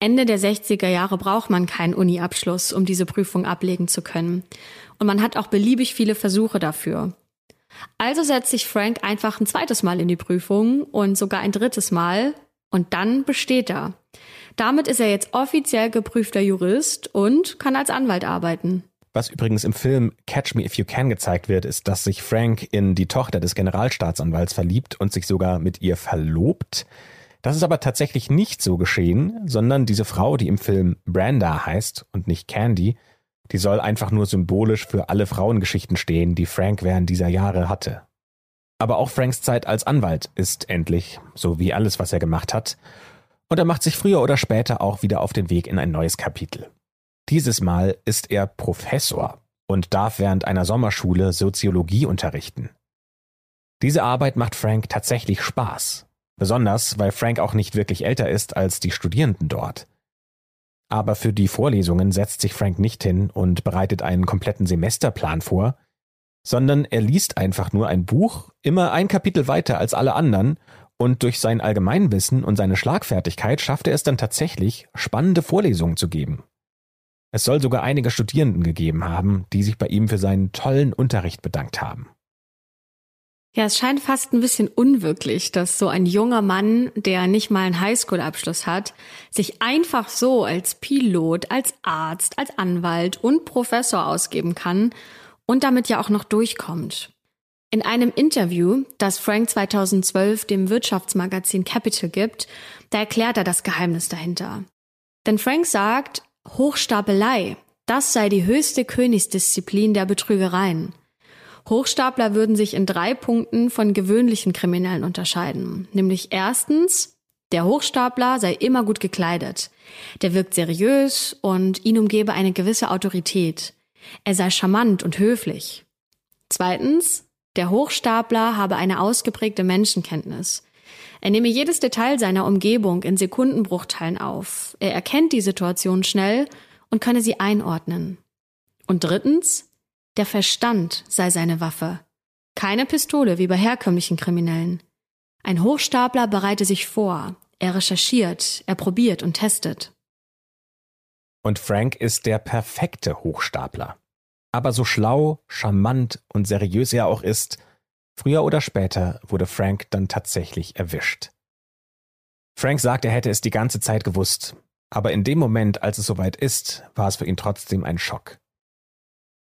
Ende der 60er Jahre braucht man keinen Uni-Abschluss, um diese Prüfung ablegen zu können. Und man hat auch beliebig viele Versuche dafür. Also setzt sich Frank einfach ein zweites Mal in die Prüfung und sogar ein drittes Mal und dann besteht er. Damit ist er jetzt offiziell geprüfter Jurist und kann als Anwalt arbeiten. Was übrigens im Film Catch Me If You Can gezeigt wird, ist, dass sich Frank in die Tochter des Generalstaatsanwalts verliebt und sich sogar mit ihr verlobt. Das ist aber tatsächlich nicht so geschehen, sondern diese Frau, die im Film Branda heißt und nicht Candy, die soll einfach nur symbolisch für alle Frauengeschichten stehen, die Frank während dieser Jahre hatte. Aber auch Franks Zeit als Anwalt ist endlich, so wie alles, was er gemacht hat, und er macht sich früher oder später auch wieder auf den Weg in ein neues Kapitel. Dieses Mal ist er Professor und darf während einer Sommerschule Soziologie unterrichten. Diese Arbeit macht Frank tatsächlich Spaß, besonders weil Frank auch nicht wirklich älter ist als die Studierenden dort. Aber für die Vorlesungen setzt sich Frank nicht hin und bereitet einen kompletten Semesterplan vor, sondern er liest einfach nur ein Buch, immer ein Kapitel weiter als alle anderen, und durch sein Allgemeinwissen und seine Schlagfertigkeit schafft er es dann tatsächlich, spannende Vorlesungen zu geben. Es soll sogar einige Studierenden gegeben haben, die sich bei ihm für seinen tollen Unterricht bedankt haben. Ja, es scheint fast ein bisschen unwirklich, dass so ein junger Mann, der nicht mal einen Highschool-Abschluss hat, sich einfach so als Pilot, als Arzt, als Anwalt und Professor ausgeben kann und damit ja auch noch durchkommt. In einem Interview, das Frank 2012 dem Wirtschaftsmagazin Capital gibt, da erklärt er das Geheimnis dahinter. Denn Frank sagt, Hochstapelei, das sei die höchste Königsdisziplin der Betrügereien. Hochstapler würden sich in drei Punkten von gewöhnlichen Kriminellen unterscheiden. Nämlich erstens, der Hochstapler sei immer gut gekleidet. Der wirkt seriös und ihn umgebe eine gewisse Autorität. Er sei charmant und höflich. Zweitens, der Hochstapler habe eine ausgeprägte Menschenkenntnis. Er nehme jedes Detail seiner Umgebung in Sekundenbruchteilen auf. Er erkennt die Situation schnell und könne sie einordnen. Und drittens, der Verstand sei seine Waffe. Keine Pistole wie bei herkömmlichen Kriminellen. Ein Hochstapler bereite sich vor, er recherchiert, er probiert und testet. Und Frank ist der perfekte Hochstapler. Aber so schlau, charmant und seriös er auch ist, früher oder später wurde Frank dann tatsächlich erwischt. Frank sagt, er hätte es die ganze Zeit gewusst, aber in dem Moment, als es soweit ist, war es für ihn trotzdem ein Schock.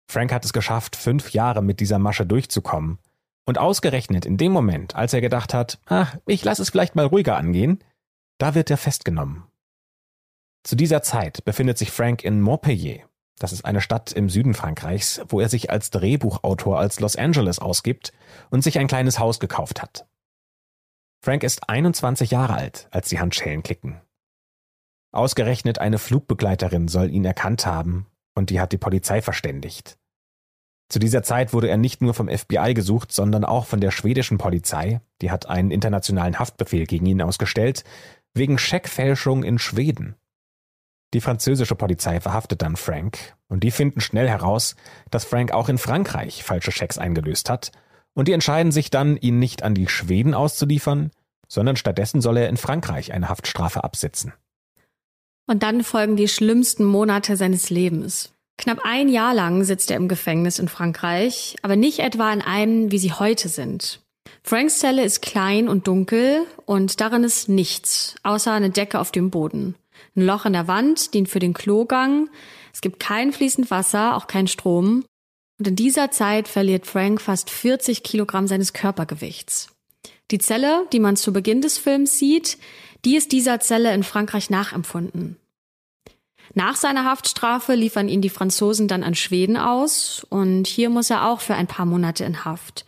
Frank hat es geschafft, fünf Jahre mit dieser Masche durchzukommen. Und ausgerechnet in dem Moment, als er gedacht hat, ach, ich lasse es vielleicht mal ruhiger angehen, da wird er festgenommen zu dieser Zeit befindet sich Frank in Montpellier. Das ist eine Stadt im Süden Frankreichs, wo er sich als Drehbuchautor als Los Angeles ausgibt und sich ein kleines Haus gekauft hat. Frank ist 21 Jahre alt, als die Handschellen klicken. Ausgerechnet eine Flugbegleiterin soll ihn erkannt haben und die hat die Polizei verständigt. Zu dieser Zeit wurde er nicht nur vom FBI gesucht, sondern auch von der schwedischen Polizei, die hat einen internationalen Haftbefehl gegen ihn ausgestellt, wegen Scheckfälschung in Schweden. Die französische Polizei verhaftet dann Frank und die finden schnell heraus, dass Frank auch in Frankreich falsche Schecks eingelöst hat und die entscheiden sich dann, ihn nicht an die Schweden auszuliefern, sondern stattdessen soll er in Frankreich eine Haftstrafe absitzen. Und dann folgen die schlimmsten Monate seines Lebens. Knapp ein Jahr lang sitzt er im Gefängnis in Frankreich, aber nicht etwa in einem, wie sie heute sind. Franks Zelle ist klein und dunkel und darin ist nichts, außer eine Decke auf dem Boden. Ein Loch in der Wand dient für den Klogang. Es gibt kein fließend Wasser, auch kein Strom. Und in dieser Zeit verliert Frank fast 40 Kilogramm seines Körpergewichts. Die Zelle, die man zu Beginn des Films sieht, die ist dieser Zelle in Frankreich nachempfunden. Nach seiner Haftstrafe liefern ihn die Franzosen dann an Schweden aus und hier muss er auch für ein paar Monate in Haft.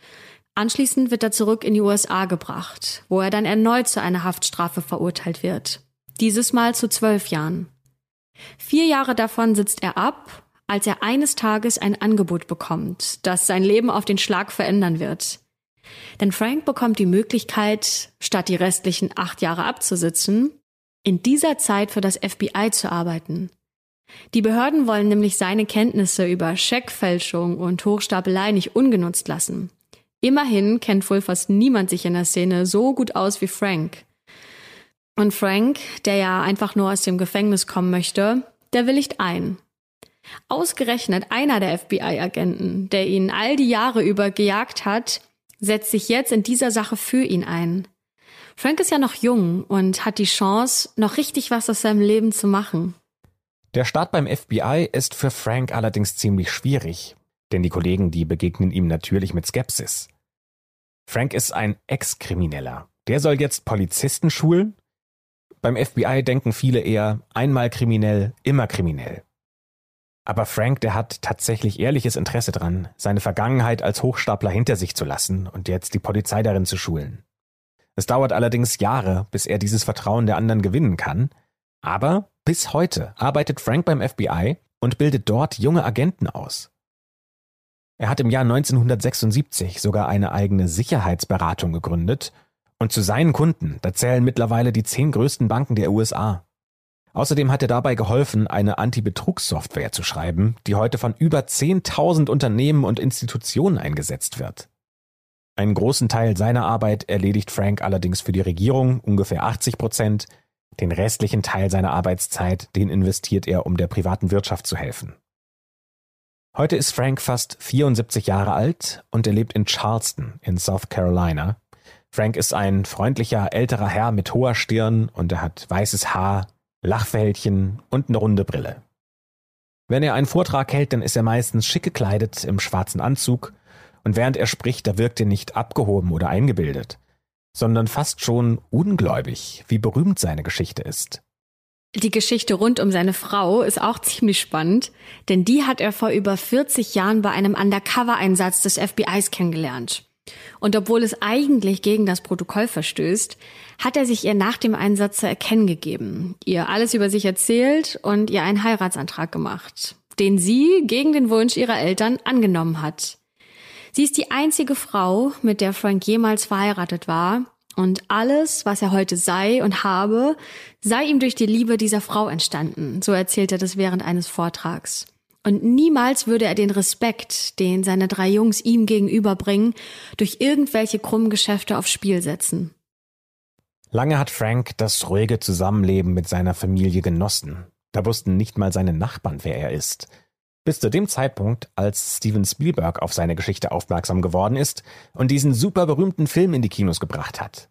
Anschließend wird er zurück in die USA gebracht, wo er dann erneut zu einer Haftstrafe verurteilt wird dieses Mal zu zwölf Jahren. Vier Jahre davon sitzt er ab, als er eines Tages ein Angebot bekommt, das sein Leben auf den Schlag verändern wird. Denn Frank bekommt die Möglichkeit, statt die restlichen acht Jahre abzusitzen, in dieser Zeit für das FBI zu arbeiten. Die Behörden wollen nämlich seine Kenntnisse über Scheckfälschung und Hochstapelei nicht ungenutzt lassen. Immerhin kennt wohl fast niemand sich in der Szene so gut aus wie Frank. Und Frank, der ja einfach nur aus dem Gefängnis kommen möchte, der willigt ein. Ausgerechnet einer der FBI-Agenten, der ihn all die Jahre über gejagt hat, setzt sich jetzt in dieser Sache für ihn ein. Frank ist ja noch jung und hat die Chance, noch richtig was aus seinem Leben zu machen. Der Start beim FBI ist für Frank allerdings ziemlich schwierig, denn die Kollegen, die begegnen ihm natürlich mit Skepsis. Frank ist ein Ex-Krimineller. Der soll jetzt Polizisten schulen beim FBI denken viele eher einmal kriminell, immer kriminell. Aber Frank, der hat tatsächlich ehrliches Interesse dran, seine Vergangenheit als Hochstapler hinter sich zu lassen und jetzt die Polizei darin zu schulen. Es dauert allerdings Jahre, bis er dieses Vertrauen der anderen gewinnen kann. Aber bis heute arbeitet Frank beim FBI und bildet dort junge Agenten aus. Er hat im Jahr 1976 sogar eine eigene Sicherheitsberatung gegründet und zu seinen Kunden, da zählen mittlerweile die zehn größten Banken der USA. Außerdem hat er dabei geholfen, eine Anti-Betrugssoftware zu schreiben, die heute von über 10.000 Unternehmen und Institutionen eingesetzt wird. Einen großen Teil seiner Arbeit erledigt Frank allerdings für die Regierung, ungefähr 80 Prozent. Den restlichen Teil seiner Arbeitszeit, den investiert er, um der privaten Wirtschaft zu helfen. Heute ist Frank fast 74 Jahre alt und er lebt in Charleston in South Carolina. Frank ist ein freundlicher älterer Herr mit hoher Stirn und er hat weißes Haar, Lachfältchen und eine runde Brille. Wenn er einen Vortrag hält, dann ist er meistens schick gekleidet im schwarzen Anzug und während er spricht, da wirkt er nicht abgehoben oder eingebildet, sondern fast schon ungläubig, wie berühmt seine Geschichte ist. Die Geschichte rund um seine Frau ist auch ziemlich spannend, denn die hat er vor über 40 Jahren bei einem Undercover-Einsatz des FBIs kennengelernt. Und obwohl es eigentlich gegen das Protokoll verstößt, hat er sich ihr nach dem Einsatz zu erkennen gegeben, ihr alles über sich erzählt und ihr einen Heiratsantrag gemacht, den sie gegen den Wunsch ihrer Eltern angenommen hat. Sie ist die einzige Frau, mit der Frank jemals verheiratet war, und alles, was er heute sei und habe, sei ihm durch die Liebe dieser Frau entstanden, so erzählt er das während eines Vortrags. Und niemals würde er den Respekt, den seine drei Jungs ihm gegenüberbringen, durch irgendwelche krummen Geschäfte aufs Spiel setzen. Lange hat Frank das ruhige Zusammenleben mit seiner Familie genossen. Da wussten nicht mal seine Nachbarn, wer er ist. Bis zu dem Zeitpunkt, als Steven Spielberg auf seine Geschichte aufmerksam geworden ist und diesen super berühmten Film in die Kinos gebracht hat.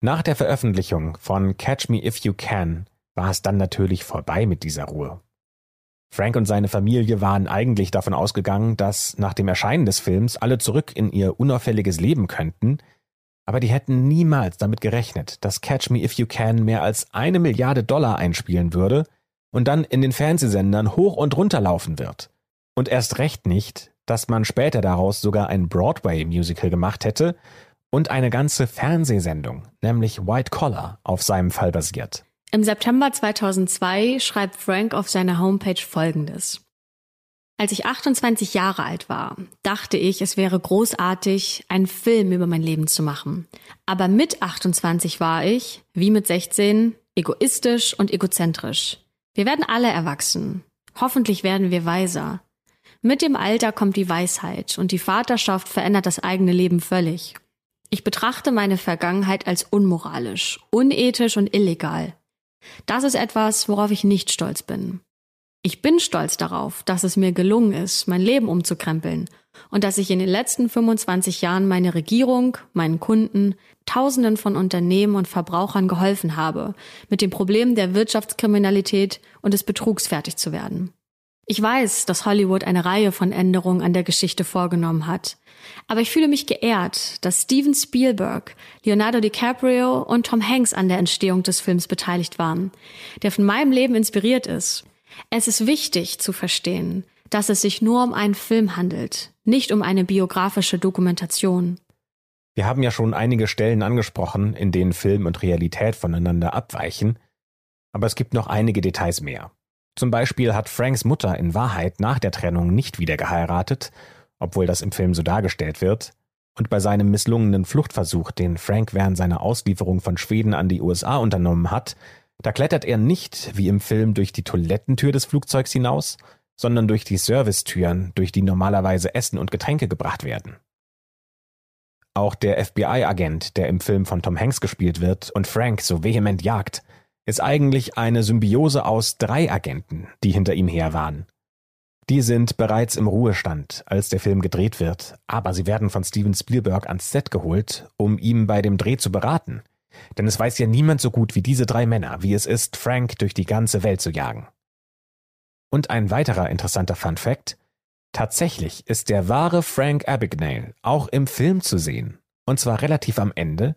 Nach der Veröffentlichung von Catch Me If You Can war es dann natürlich vorbei mit dieser Ruhe. Frank und seine Familie waren eigentlich davon ausgegangen, dass nach dem Erscheinen des Films alle zurück in ihr unauffälliges Leben könnten, aber die hätten niemals damit gerechnet, dass Catch Me If You Can mehr als eine Milliarde Dollar einspielen würde und dann in den Fernsehsendern hoch und runter laufen wird. Und erst recht nicht, dass man später daraus sogar ein Broadway-Musical gemacht hätte und eine ganze Fernsehsendung, nämlich White Collar, auf seinem Fall basiert. Im September 2002 schreibt Frank auf seiner Homepage Folgendes. Als ich 28 Jahre alt war, dachte ich, es wäre großartig, einen Film über mein Leben zu machen. Aber mit 28 war ich, wie mit 16, egoistisch und egozentrisch. Wir werden alle erwachsen. Hoffentlich werden wir weiser. Mit dem Alter kommt die Weisheit und die Vaterschaft verändert das eigene Leben völlig. Ich betrachte meine Vergangenheit als unmoralisch, unethisch und illegal. Das ist etwas, worauf ich nicht stolz bin. Ich bin stolz darauf, dass es mir gelungen ist, mein Leben umzukrempeln und dass ich in den letzten 25 Jahren meine Regierung, meinen Kunden, Tausenden von Unternehmen und Verbrauchern geholfen habe, mit dem Problem der Wirtschaftskriminalität und des Betrugs fertig zu werden. Ich weiß, dass Hollywood eine Reihe von Änderungen an der Geschichte vorgenommen hat. Aber ich fühle mich geehrt, dass Steven Spielberg, Leonardo DiCaprio und Tom Hanks an der Entstehung des Films beteiligt waren, der von meinem Leben inspiriert ist. Es ist wichtig zu verstehen, dass es sich nur um einen Film handelt, nicht um eine biografische Dokumentation. Wir haben ja schon einige Stellen angesprochen, in denen Film und Realität voneinander abweichen, aber es gibt noch einige Details mehr. Zum Beispiel hat Franks Mutter in Wahrheit nach der Trennung nicht wieder geheiratet, obwohl das im Film so dargestellt wird, und bei seinem misslungenen Fluchtversuch, den Frank während seiner Auslieferung von Schweden an die USA unternommen hat, da klettert er nicht, wie im Film, durch die Toilettentür des Flugzeugs hinaus, sondern durch die Servicetüren, durch die normalerweise Essen und Getränke gebracht werden. Auch der FBI-Agent, der im Film von Tom Hanks gespielt wird und Frank so vehement jagt, ist eigentlich eine Symbiose aus drei Agenten, die hinter ihm her waren. Die sind bereits im Ruhestand, als der Film gedreht wird, aber sie werden von Steven Spielberg ans Set geholt, um ihm bei dem Dreh zu beraten. Denn es weiß ja niemand so gut wie diese drei Männer, wie es ist, Frank durch die ganze Welt zu jagen. Und ein weiterer interessanter Fun Fact. Tatsächlich ist der wahre Frank Abagnale auch im Film zu sehen. Und zwar relativ am Ende,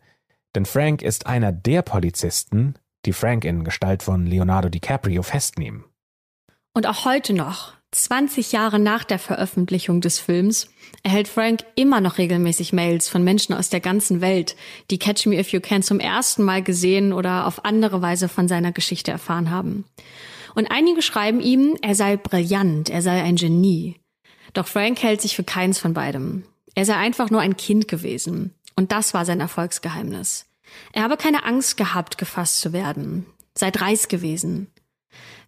denn Frank ist einer der Polizisten, die Frank in Gestalt von Leonardo DiCaprio festnehmen. Und auch heute noch, 20 Jahre nach der Veröffentlichung des Films, erhält Frank immer noch regelmäßig Mails von Menschen aus der ganzen Welt, die Catch Me If You Can zum ersten Mal gesehen oder auf andere Weise von seiner Geschichte erfahren haben. Und einige schreiben ihm, er sei brillant, er sei ein Genie. Doch Frank hält sich für keins von beidem. Er sei einfach nur ein Kind gewesen. Und das war sein Erfolgsgeheimnis. Er habe keine Angst gehabt, gefasst zu werden. Sei dreist gewesen.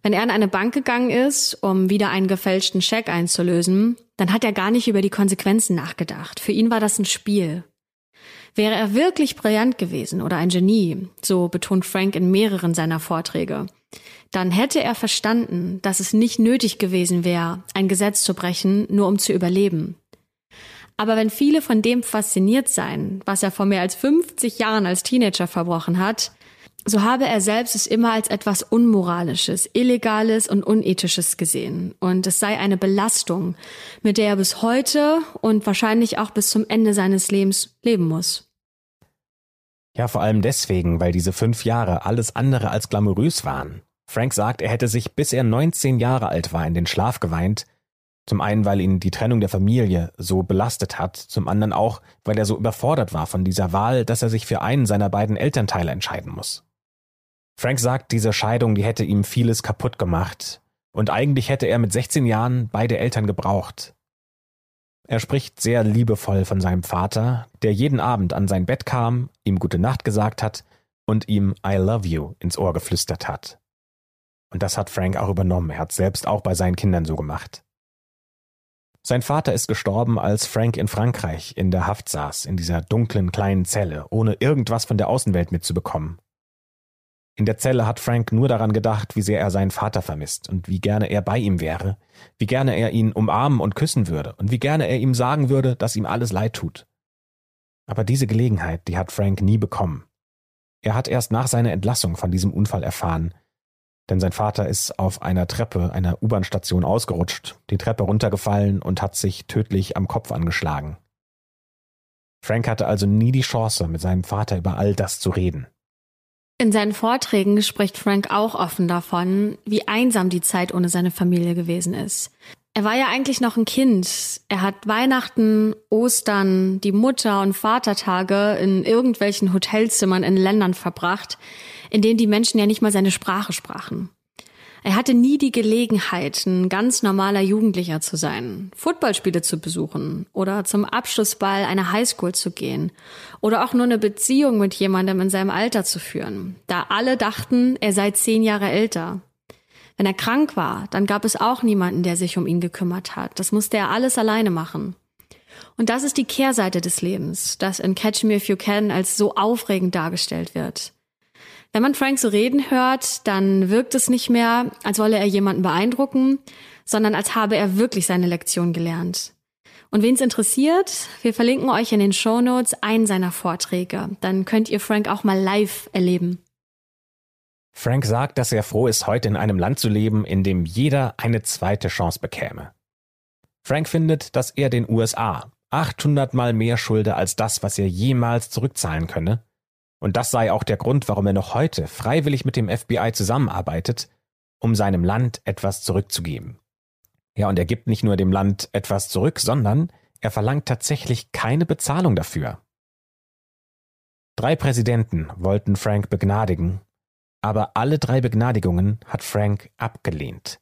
Wenn er an eine Bank gegangen ist, um wieder einen gefälschten Scheck einzulösen, dann hat er gar nicht über die Konsequenzen nachgedacht. Für ihn war das ein Spiel. Wäre er wirklich brillant gewesen oder ein Genie, so betont Frank in mehreren seiner Vorträge, dann hätte er verstanden, dass es nicht nötig gewesen wäre, ein Gesetz zu brechen, nur um zu überleben. Aber wenn viele von dem fasziniert seien, was er vor mehr als 50 Jahren als Teenager verbrochen hat, so habe er selbst es immer als etwas Unmoralisches, Illegales und Unethisches gesehen. Und es sei eine Belastung, mit der er bis heute und wahrscheinlich auch bis zum Ende seines Lebens leben muss. Ja, vor allem deswegen, weil diese fünf Jahre alles andere als glamourös waren. Frank sagt, er hätte sich, bis er 19 Jahre alt war, in den Schlaf geweint. Zum einen, weil ihn die Trennung der Familie so belastet hat, zum anderen auch, weil er so überfordert war von dieser Wahl, dass er sich für einen seiner beiden Elternteile entscheiden muss. Frank sagt, diese Scheidung, die hätte ihm vieles kaputt gemacht. Und eigentlich hätte er mit 16 Jahren beide Eltern gebraucht. Er spricht sehr liebevoll von seinem Vater, der jeden Abend an sein Bett kam, ihm gute Nacht gesagt hat und ihm I love you ins Ohr geflüstert hat. Und das hat Frank auch übernommen. Er hat selbst auch bei seinen Kindern so gemacht. Sein Vater ist gestorben, als Frank in Frankreich in der Haft saß, in dieser dunklen kleinen Zelle, ohne irgendwas von der Außenwelt mitzubekommen. In der Zelle hat Frank nur daran gedacht, wie sehr er seinen Vater vermisst und wie gerne er bei ihm wäre, wie gerne er ihn umarmen und küssen würde und wie gerne er ihm sagen würde, dass ihm alles leid tut. Aber diese Gelegenheit, die hat Frank nie bekommen. Er hat erst nach seiner Entlassung von diesem Unfall erfahren, denn sein Vater ist auf einer Treppe einer U-Bahn-Station ausgerutscht, die Treppe runtergefallen und hat sich tödlich am Kopf angeschlagen. Frank hatte also nie die Chance, mit seinem Vater über all das zu reden. In seinen Vorträgen spricht Frank auch offen davon, wie einsam die Zeit ohne seine Familie gewesen ist. Er war ja eigentlich noch ein Kind. Er hat Weihnachten, Ostern, die Mutter- und Vatertage in irgendwelchen Hotelzimmern in Ländern verbracht, in denen die Menschen ja nicht mal seine Sprache sprachen. Er hatte nie die Gelegenheit, ein ganz normaler Jugendlicher zu sein, Footballspiele zu besuchen oder zum Abschlussball einer Highschool zu gehen oder auch nur eine Beziehung mit jemandem in seinem Alter zu führen, da alle dachten, er sei zehn Jahre älter. Wenn er krank war, dann gab es auch niemanden, der sich um ihn gekümmert hat. Das musste er alles alleine machen. Und das ist die Kehrseite des Lebens, das in Catch Me If You Can als so aufregend dargestellt wird. Wenn man Frank so reden hört, dann wirkt es nicht mehr, als wolle er jemanden beeindrucken, sondern als habe er wirklich seine Lektion gelernt. Und wen es interessiert, wir verlinken euch in den Show Notes einen seiner Vorträge. Dann könnt ihr Frank auch mal live erleben. Frank sagt, dass er froh ist, heute in einem Land zu leben, in dem jeder eine zweite Chance bekäme. Frank findet, dass er den USA 800 Mal mehr schulde als das, was er jemals zurückzahlen könne und das sei auch der Grund, warum er noch heute freiwillig mit dem FBI zusammenarbeitet, um seinem Land etwas zurückzugeben. Ja, und er gibt nicht nur dem Land etwas zurück, sondern er verlangt tatsächlich keine Bezahlung dafür. Drei Präsidenten wollten Frank begnadigen, aber alle drei Begnadigungen hat Frank abgelehnt.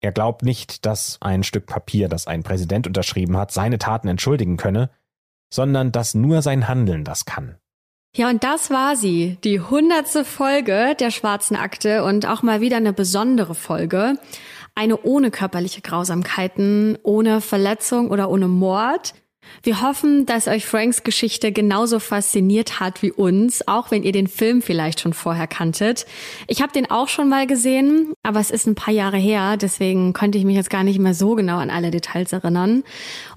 Er glaubt nicht, dass ein Stück Papier, das ein Präsident unterschrieben hat, seine Taten entschuldigen könne, sondern dass nur sein Handeln das kann. Ja, und das war sie, die hundertste Folge der Schwarzen Akte und auch mal wieder eine besondere Folge. Eine ohne körperliche Grausamkeiten, ohne Verletzung oder ohne Mord. Wir hoffen, dass euch Franks Geschichte genauso fasziniert hat wie uns, auch wenn ihr den Film vielleicht schon vorher kanntet. Ich habe den auch schon mal gesehen, aber es ist ein paar Jahre her, deswegen konnte ich mich jetzt gar nicht mehr so genau an alle Details erinnern.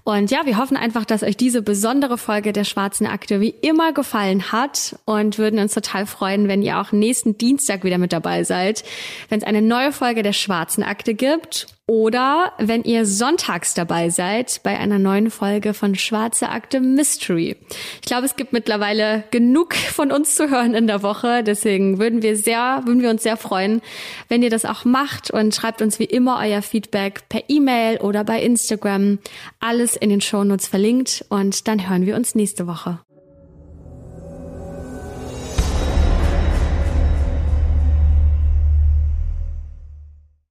Und ja, wir hoffen einfach, dass euch diese besondere Folge der Schwarzen Akte wie immer gefallen hat und würden uns total freuen, wenn ihr auch nächsten Dienstag wieder mit dabei seid, wenn es eine neue Folge der Schwarzen Akte gibt oder wenn ihr sonntags dabei seid bei einer neuen Folge von Schwarze Akte Mystery. Ich glaube, es gibt mittlerweile genug von uns zu hören in der Woche. Deswegen würden wir sehr, würden wir uns sehr freuen, wenn ihr das auch macht und schreibt uns wie immer euer Feedback per E-Mail oder bei Instagram. Alles in den Shownotes verlinkt und dann hören wir uns nächste Woche.